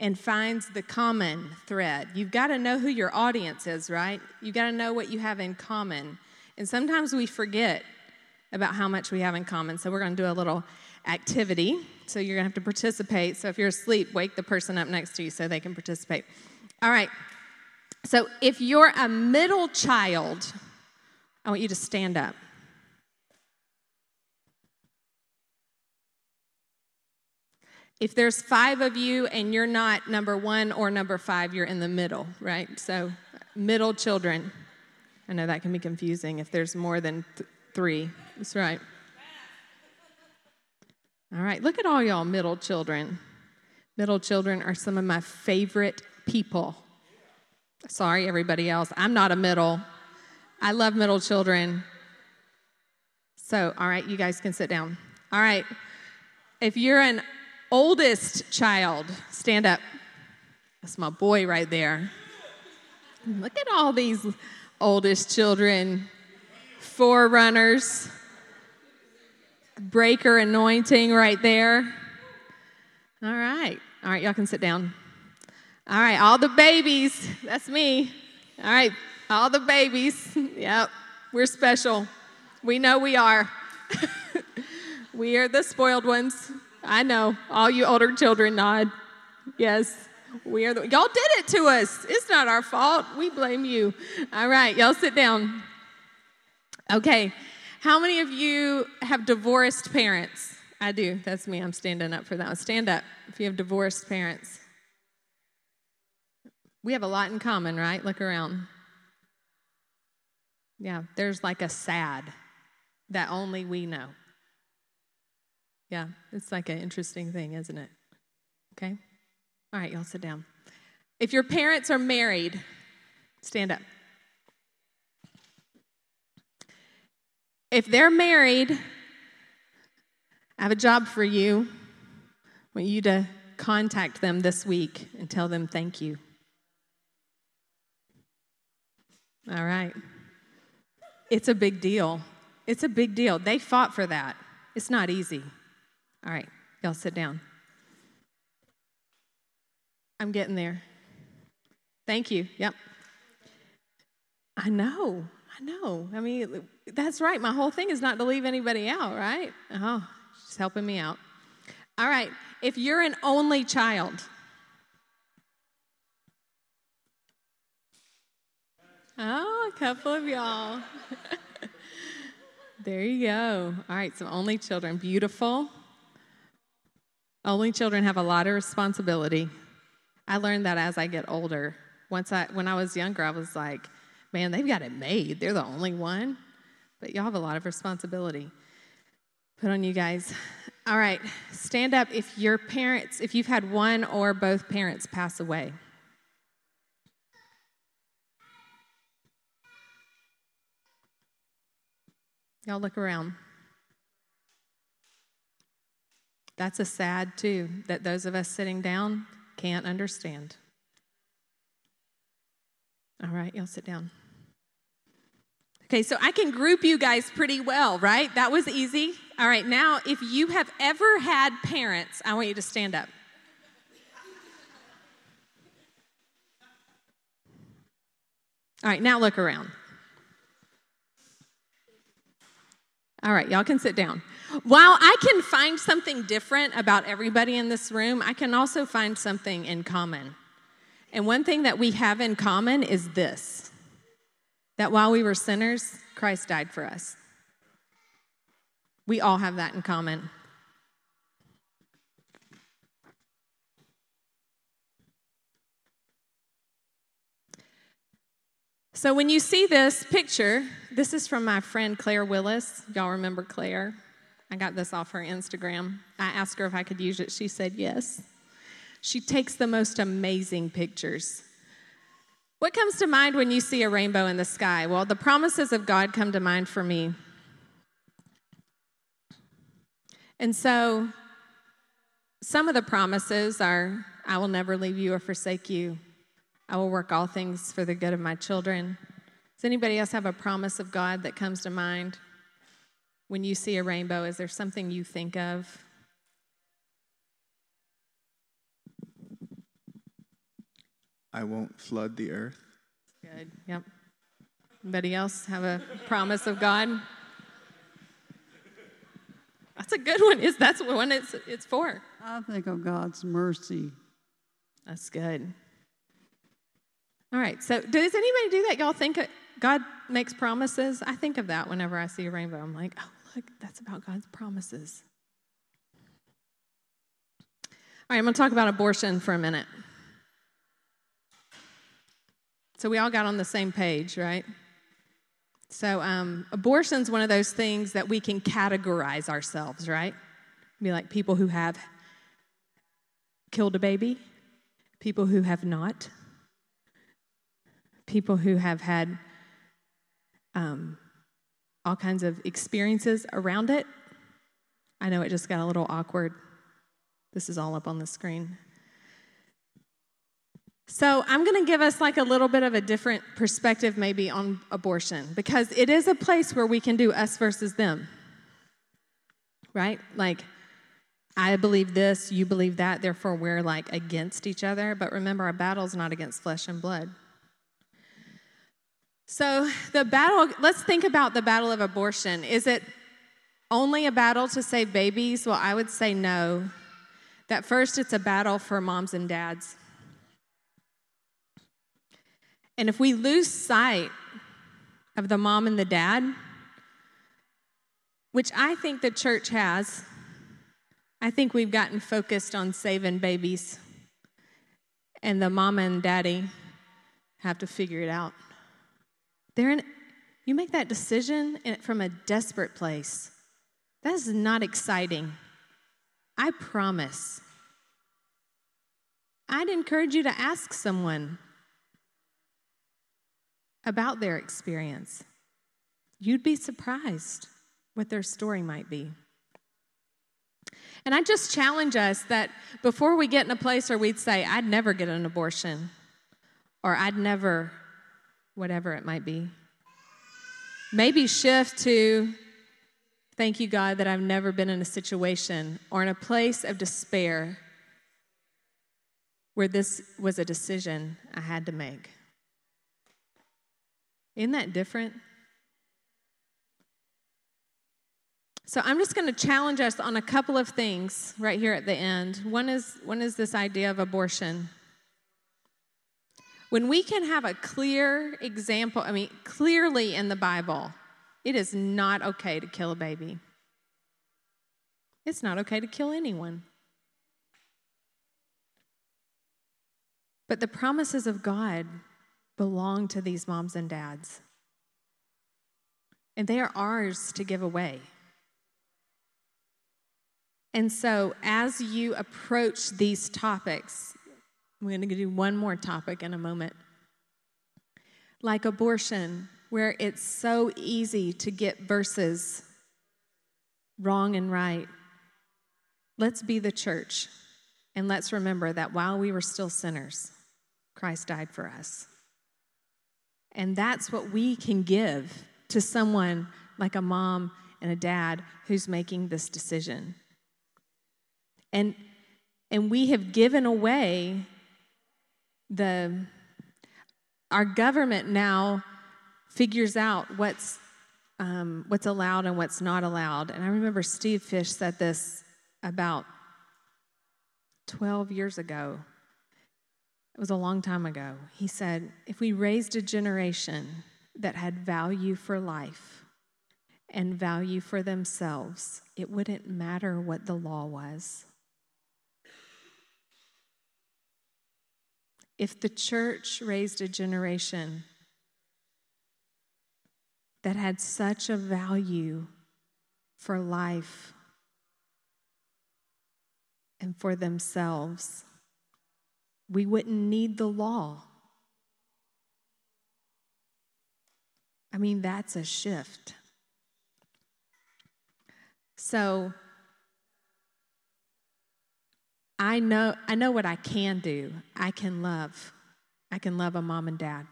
and finds the common thread. You've got to know who your audience is, right? You've got to know what you have in common. And sometimes we forget about how much we have in common. So we're going to do a little activity. So you're going to have to participate. So if you're asleep, wake the person up next to you so they can participate. All right. So if you're a middle child, I want you to stand up. If there's five of you and you're not number one or number five, you're in the middle, right? So, middle children. I know that can be confusing if there's more than th- three. That's right. All right, look at all y'all middle children. Middle children are some of my favorite people. Sorry, everybody else. I'm not a middle. I love middle children. So, all right, you guys can sit down. All right. If you're an oldest child, stand up. That's my boy right there. Look at all these oldest children, forerunners, breaker anointing right there. All right. All right, y'all can sit down. All right, all the babies. That's me. All right, all the babies. Yep, we're special. We know we are. we are the spoiled ones. I know. All you older children nod. Yes. We are the, y'all did it to us. It's not our fault. We blame you. All right, y'all sit down. Okay. How many of you have divorced parents? I do. That's me. I'm standing up for that one. Stand up if you have divorced parents. We have a lot in common, right? Look around. Yeah, there's like a sad that only we know. Yeah, it's like an interesting thing, isn't it? Okay? All right, y'all sit down. If your parents are married, stand up. If they're married, I have a job for you. I want you to contact them this week and tell them thank you. All right. It's a big deal. It's a big deal. They fought for that. It's not easy. All right, y'all sit down. I'm getting there. Thank you. Yep. I know. I know. I mean, that's right. My whole thing is not to leave anybody out, right? Oh, she's helping me out. All right. If you're an only child, oh, a couple of y'all. there you go. All right. So, only children. Beautiful. Only children have a lot of responsibility. I learned that as I get older. Once I, when I was younger, I was like, man, they've got it made. They're the only one. But y'all have a lot of responsibility. Put on you guys. All right, stand up if your parents, if you've had one or both parents pass away. Y'all look around. That's a sad, too, that those of us sitting down can't understand. All right, y'all sit down. Okay, so I can group you guys pretty well, right? That was easy. All right, now if you have ever had parents, I want you to stand up. All right, now look around. All right, y'all can sit down. While I can find something different about everybody in this room, I can also find something in common. And one thing that we have in common is this that while we were sinners, Christ died for us. We all have that in common. So, when you see this picture, this is from my friend Claire Willis. Y'all remember Claire? I got this off her Instagram. I asked her if I could use it. She said yes. She takes the most amazing pictures. What comes to mind when you see a rainbow in the sky? Well, the promises of God come to mind for me. And so, some of the promises are I will never leave you or forsake you. I will work all things for the good of my children. Does anybody else have a promise of God that comes to mind when you see a rainbow? Is there something you think of? I won't flood the earth. Good. Yep. Anybody else have a promise of God? That's a good one. Is that's what one it's it's for? I think of God's mercy. That's good. All right. So, does anybody do that? Y'all think God makes promises? I think of that whenever I see a rainbow. I'm like, oh, look, that's about God's promises. All right, I'm going to talk about abortion for a minute. So, we all got on the same page, right? So, um, abortion is one of those things that we can categorize ourselves, right? Be like people who have killed a baby, people who have not people who have had um, all kinds of experiences around it. I know it just got a little awkward. This is all up on the screen. So, I'm going to give us like a little bit of a different perspective, maybe, on abortion, because it is a place where we can do us versus them. Right? Like, I believe this, you believe that, therefore we're like against each other. But remember, our battle is not against flesh and blood. So, the battle, let's think about the battle of abortion. Is it only a battle to save babies? Well, I would say no. That first, it's a battle for moms and dads. And if we lose sight of the mom and the dad, which I think the church has, I think we've gotten focused on saving babies and the mama and daddy have to figure it out. They're in, you make that decision from a desperate place. That is not exciting. I promise. I'd encourage you to ask someone about their experience. You'd be surprised what their story might be. And I just challenge us that before we get in a place where we'd say, I'd never get an abortion, or I'd never, whatever it might be, maybe shift to, thank you, God, that I've never been in a situation or in a place of despair where this was a decision I had to make. Isn't that different? So I'm just going to challenge us on a couple of things right here at the end. One is one is this idea of abortion. When we can have a clear example, I mean clearly in the Bible, it is not okay to kill a baby. It's not okay to kill anyone. But the promises of God belong to these moms and dads. And they are ours to give away. And so, as you approach these topics, I'm going to do one more topic in a moment. Like abortion, where it's so easy to get verses wrong and right. Let's be the church, and let's remember that while we were still sinners, Christ died for us. And that's what we can give to someone like a mom and a dad who's making this decision. And, and we have given away the, our government now figures out what's, um, what's allowed and what's not allowed. And I remember Steve Fish said this about 12 years ago. It was a long time ago. He said, if we raised a generation that had value for life and value for themselves, it wouldn't matter what the law was. If the church raised a generation that had such a value for life and for themselves, we wouldn't need the law. I mean, that's a shift. So, I know, I know what I can do. I can love. I can love a mom and dad.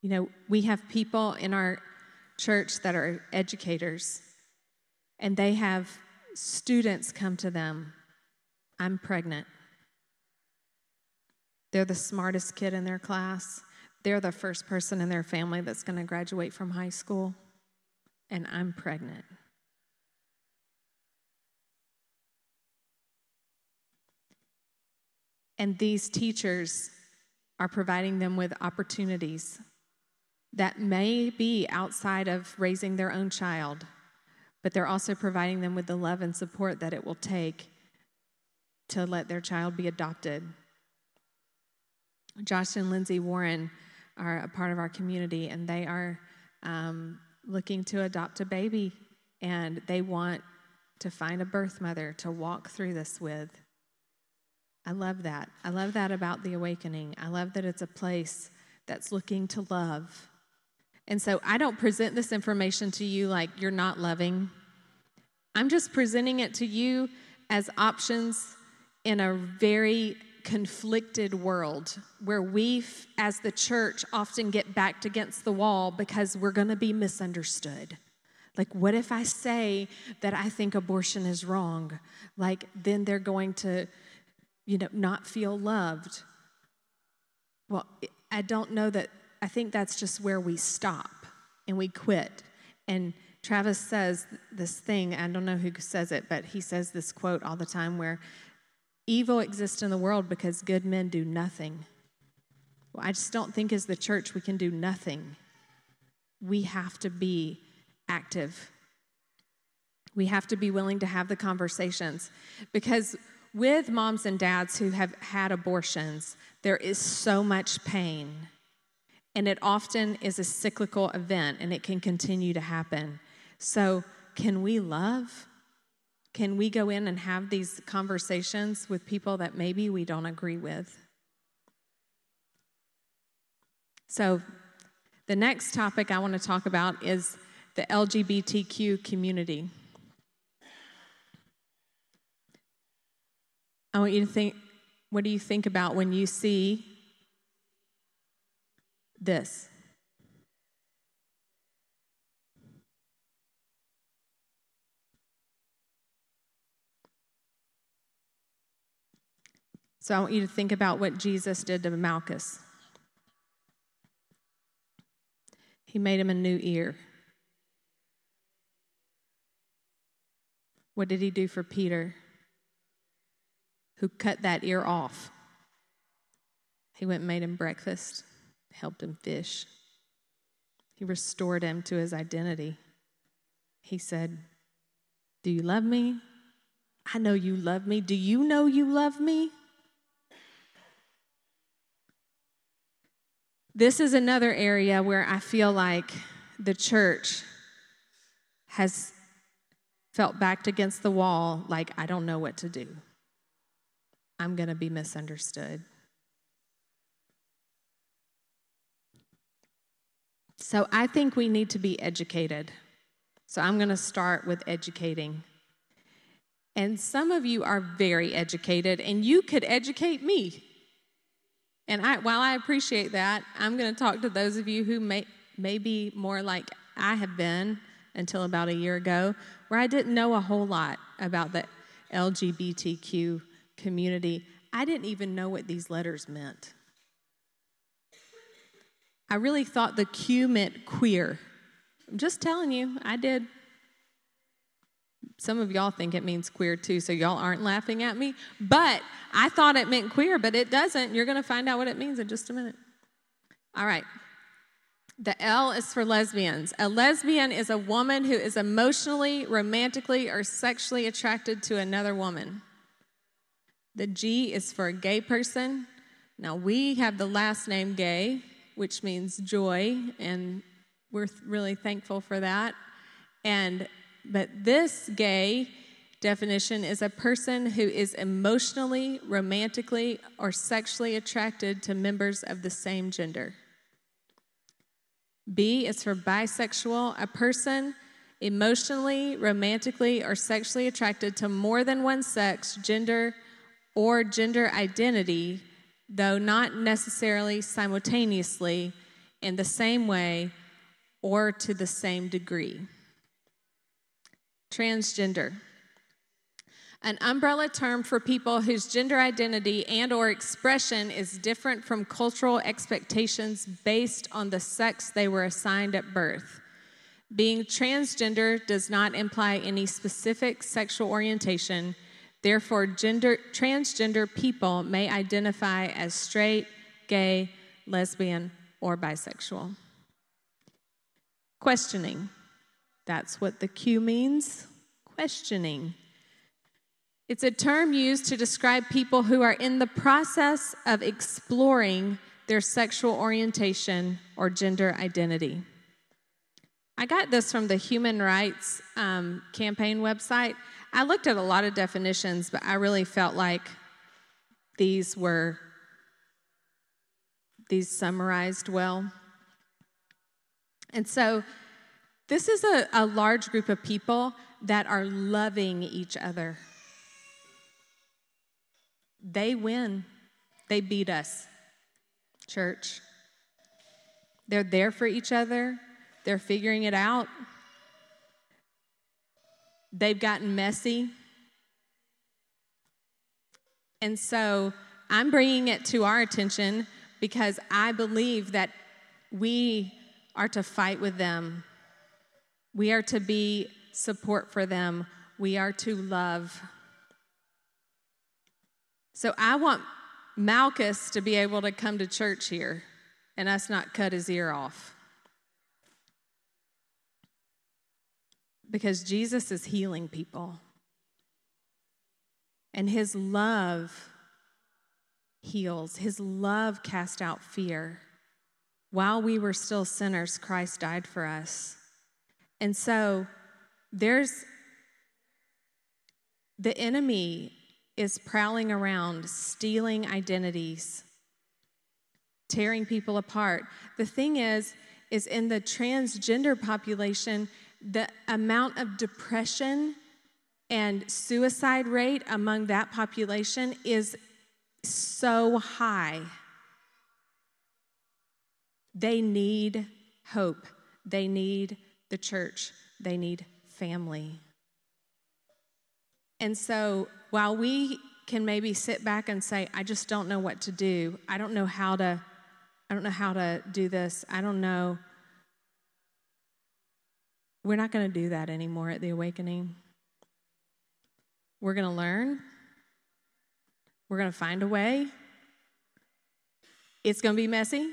You know, we have people in our church that are educators, and they have students come to them I'm pregnant. They're the smartest kid in their class. They're the first person in their family that's going to graduate from high school, and I'm pregnant. And these teachers are providing them with opportunities that may be outside of raising their own child, but they're also providing them with the love and support that it will take to let their child be adopted. Josh and Lindsay Warren are a part of our community, and they are um, looking to adopt a baby, and they want to find a birth mother to walk through this with. I love that. I love that about the awakening. I love that it's a place that's looking to love. And so I don't present this information to you like you're not loving. I'm just presenting it to you as options in a very conflicted world where we, as the church, often get backed against the wall because we're going to be misunderstood. Like, what if I say that I think abortion is wrong? Like, then they're going to you know, not feel loved. Well, I don't know that, I think that's just where we stop and we quit. And Travis says this thing, I don't know who says it, but he says this quote all the time where evil exists in the world because good men do nothing. Well, I just don't think as the church we can do nothing. We have to be active. We have to be willing to have the conversations because with moms and dads who have had abortions, there is so much pain. And it often is a cyclical event and it can continue to happen. So, can we love? Can we go in and have these conversations with people that maybe we don't agree with? So, the next topic I want to talk about is the LGBTQ community. I want you to think what do you think about when you see this? So I want you to think about what Jesus did to Malchus. He made him a new ear. What did he do for Peter, who cut that ear off? He went and made him breakfast, helped him fish. He restored him to his identity. He said, Do you love me? I know you love me. Do you know you love me? This is another area where I feel like the church has felt backed against the wall, like, I don't know what to do. I'm going to be misunderstood. So I think we need to be educated. So I'm going to start with educating. And some of you are very educated, and you could educate me. And I, while I appreciate that, I'm going to talk to those of you who may, may be more like I have been until about a year ago, where I didn't know a whole lot about the LGBTQ community. I didn't even know what these letters meant. I really thought the Q meant queer. I'm just telling you, I did. Some of y'all think it means queer too, so y'all aren't laughing at me. But I thought it meant queer, but it doesn't. You're going to find out what it means in just a minute. All right. The L is for lesbians. A lesbian is a woman who is emotionally, romantically, or sexually attracted to another woman. The G is for a gay person. Now, we have the last name gay, which means joy, and we're really thankful for that. And but this gay definition is a person who is emotionally, romantically, or sexually attracted to members of the same gender. B is for bisexual, a person emotionally, romantically, or sexually attracted to more than one sex, gender, or gender identity, though not necessarily simultaneously in the same way or to the same degree. Transgender. An umbrella term for people whose gender identity and or expression is different from cultural expectations based on the sex they were assigned at birth. Being transgender does not imply any specific sexual orientation therefore gender transgender people may identify as straight gay lesbian or bisexual questioning that's what the Q means questioning. It's a term used to describe people who are in the process of exploring their sexual orientation or gender identity. I got this from the Human Rights um, Campaign website. I looked at a lot of definitions, but I really felt like these were these summarized well. And so this is a, a large group of people that are loving each other. They win, they beat us, church. They're there for each other, they're figuring it out. They've gotten messy. And so I'm bringing it to our attention because I believe that we are to fight with them we are to be support for them. We are to love. So I want Malchus to be able to come to church here and us not cut his ear off. Because Jesus is healing people. And his love heals, his love cast out fear. While we were still sinners, Christ died for us. And so there's the enemy is prowling around, stealing identities, tearing people apart. The thing is, is in the transgender population, the amount of depression and suicide rate among that population is so high. They need hope. They need the church. They need family. And so while we can maybe sit back and say, I just don't know what to do, I don't know how to, I don't know how to do this, I don't know. We're not going to do that anymore at the awakening. We're going to learn. We're going to find a way. It's going to be messy.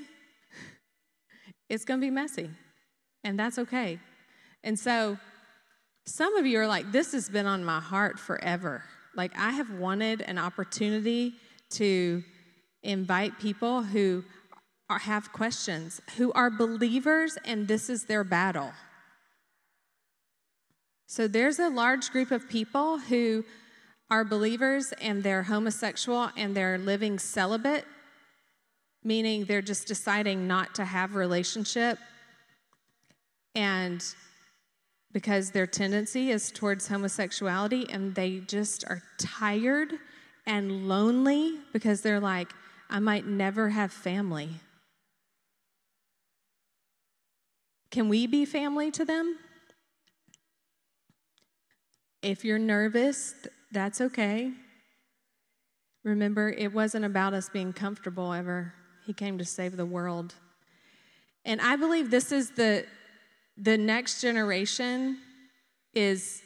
It's going to be messy. And that's okay. And so, some of you are like, this has been on my heart forever. Like, I have wanted an opportunity to invite people who are, have questions, who are believers, and this is their battle. So, there's a large group of people who are believers and they're homosexual and they're living celibate, meaning they're just deciding not to have relationship. And because their tendency is towards homosexuality and they just are tired and lonely because they're like, I might never have family. Can we be family to them? If you're nervous, that's okay. Remember, it wasn't about us being comfortable ever. He came to save the world. And I believe this is the the next generation is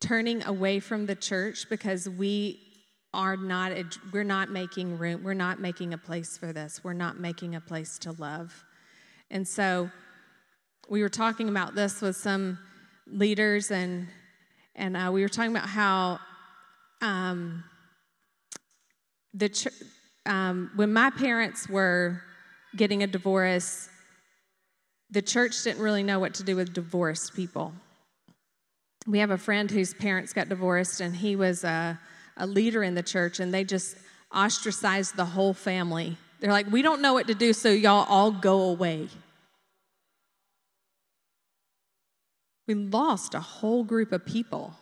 turning away from the church because we are not we're not making room we're not making a place for this we're not making a place to love and so we were talking about this with some leaders and and uh, we were talking about how um, the ch- um, when my parents were getting a divorce the church didn't really know what to do with divorced people. We have a friend whose parents got divorced, and he was a, a leader in the church, and they just ostracized the whole family. They're like, We don't know what to do, so y'all all go away. We lost a whole group of people.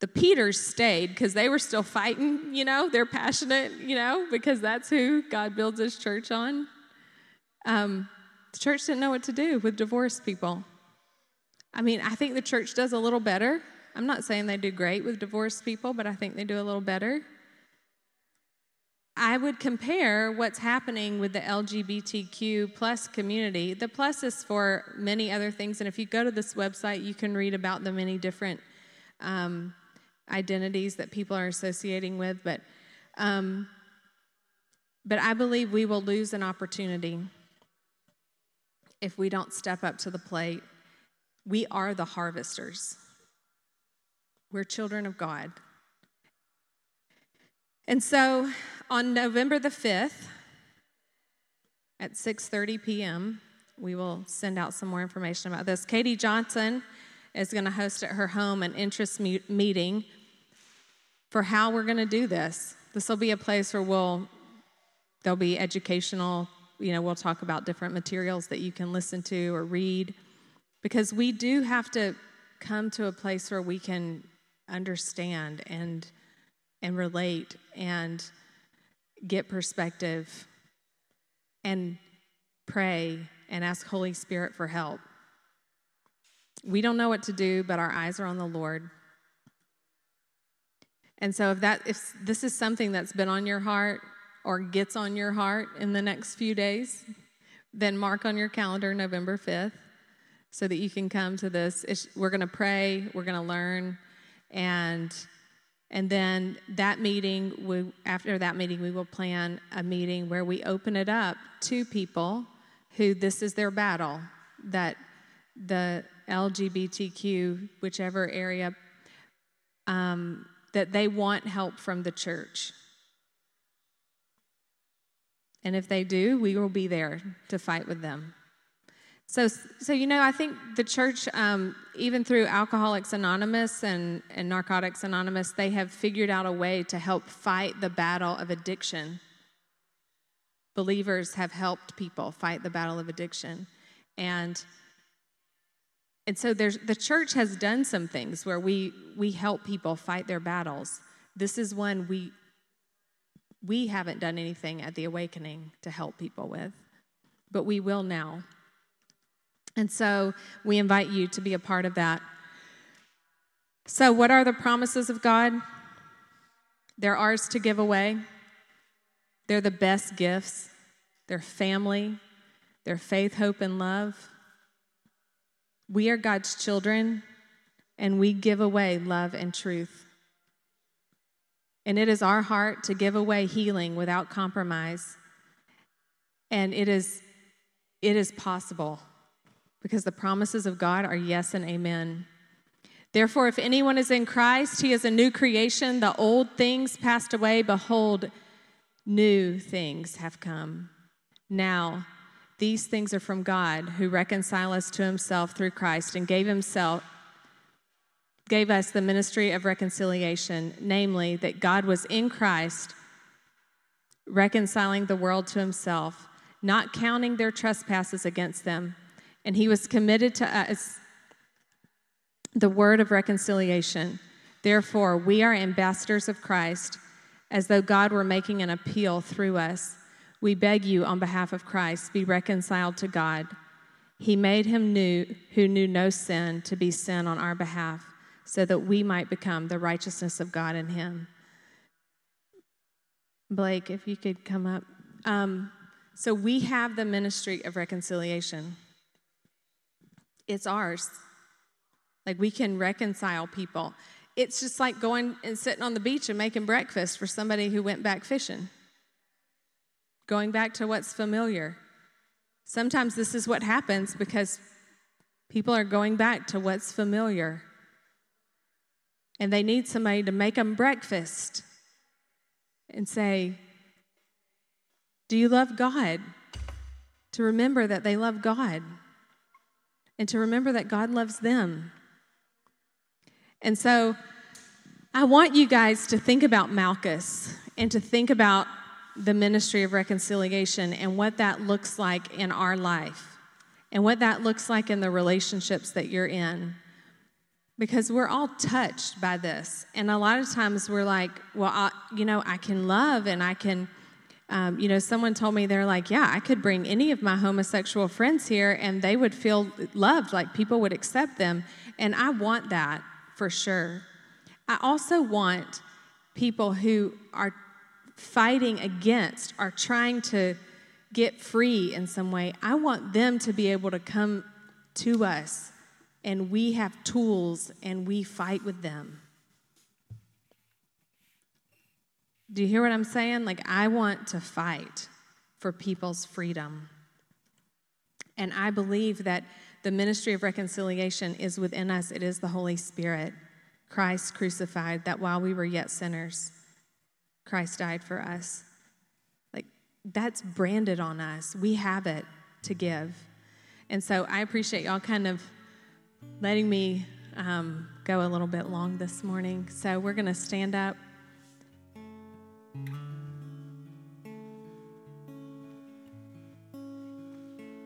The Peters stayed because they were still fighting, you know, they're passionate, you know, because that's who God builds his church on. Um, the church didn't know what to do with divorced people. I mean, I think the church does a little better. I'm not saying they do great with divorced people, but I think they do a little better. I would compare what's happening with the LGBTQ plus community. The plus is for many other things, and if you go to this website, you can read about the many different um, identities that people are associating with. But, um, but I believe we will lose an opportunity if we don't step up to the plate. We are the harvesters. We're children of God. And so on November the 5th at 6:30 p.m., we will send out some more information about this. Katie Johnson is going to host at her home an interest meeting for how we're going to do this. This will be a place where we'll there'll be educational you know, we'll talk about different materials that you can listen to or read because we do have to come to a place where we can understand and and relate and get perspective and pray and ask Holy Spirit for help. We don't know what to do, but our eyes are on the Lord. And so if that if this is something that's been on your heart or gets on your heart in the next few days, then mark on your calendar November 5th so that you can come to this. It's, we're going to pray, we're going to learn, and and then that meeting, we, after that meeting, we will plan a meeting where we open it up to people who this is their battle, that the LGBTQ, whichever area um, that they want help from the church. And if they do, we will be there to fight with them. So, so you know, I think the church, um, even through Alcoholics Anonymous and, and Narcotics Anonymous, they have figured out a way to help fight the battle of addiction. Believers have helped people fight the battle of addiction. And and so there's, the church has done some things where we, we help people fight their battles. This is one we, we haven't done anything at the awakening to help people with, but we will now. And so we invite you to be a part of that. So, what are the promises of God? They're ours to give away. They're the best gifts. They're family, they're faith, hope, and love. We are God's children, and we give away love and truth. And it is our heart to give away healing without compromise. And it is, it is possible because the promises of God are yes and amen. Therefore, if anyone is in Christ, he is a new creation. The old things passed away. Behold, new things have come. Now, these things are from God, who reconciled us to himself through Christ and gave himself gave us the ministry of reconciliation, namely that God was in Christ reconciling the world to himself, not counting their trespasses against them, and he was committed to us the word of reconciliation. Therefore, we are ambassadors of Christ, as though God were making an appeal through us. We beg you, on behalf of Christ, be reconciled to God. He made him new, who knew no sin, to be sin on our behalf, so that we might become the righteousness of God in him. Blake, if you could come up. Um, so we have the ministry of reconciliation, it's ours. Like we can reconcile people. It's just like going and sitting on the beach and making breakfast for somebody who went back fishing going back to what's familiar. Sometimes this is what happens because people are going back to what's familiar. And they need somebody to make them breakfast and say, Do you love God? To remember that they love God and to remember that God loves them. And so I want you guys to think about Malchus and to think about the ministry of reconciliation and what that looks like in our life and what that looks like in the relationships that you're in. Because we're all touched by this. And a lot of times we're like, well, I, you know, I can love and I can, um, you know, someone told me they're like, yeah, I could bring any of my homosexual friends here and they would feel loved, like people would accept them. And I want that for sure. I also want people who are fighting against are trying to get free in some way, I want them to be able to come to us and we have tools and we fight with them. Do you hear what I'm saying? Like, I want to fight for people's freedom. And I believe that the ministry of reconciliation is within us, it is the Holy Spirit, Christ crucified, that while we were yet sinners, Christ died for us. Like, that's branded on us. We have it to give. And so I appreciate y'all kind of letting me um, go a little bit long this morning. So we're going to stand up. Mm-hmm.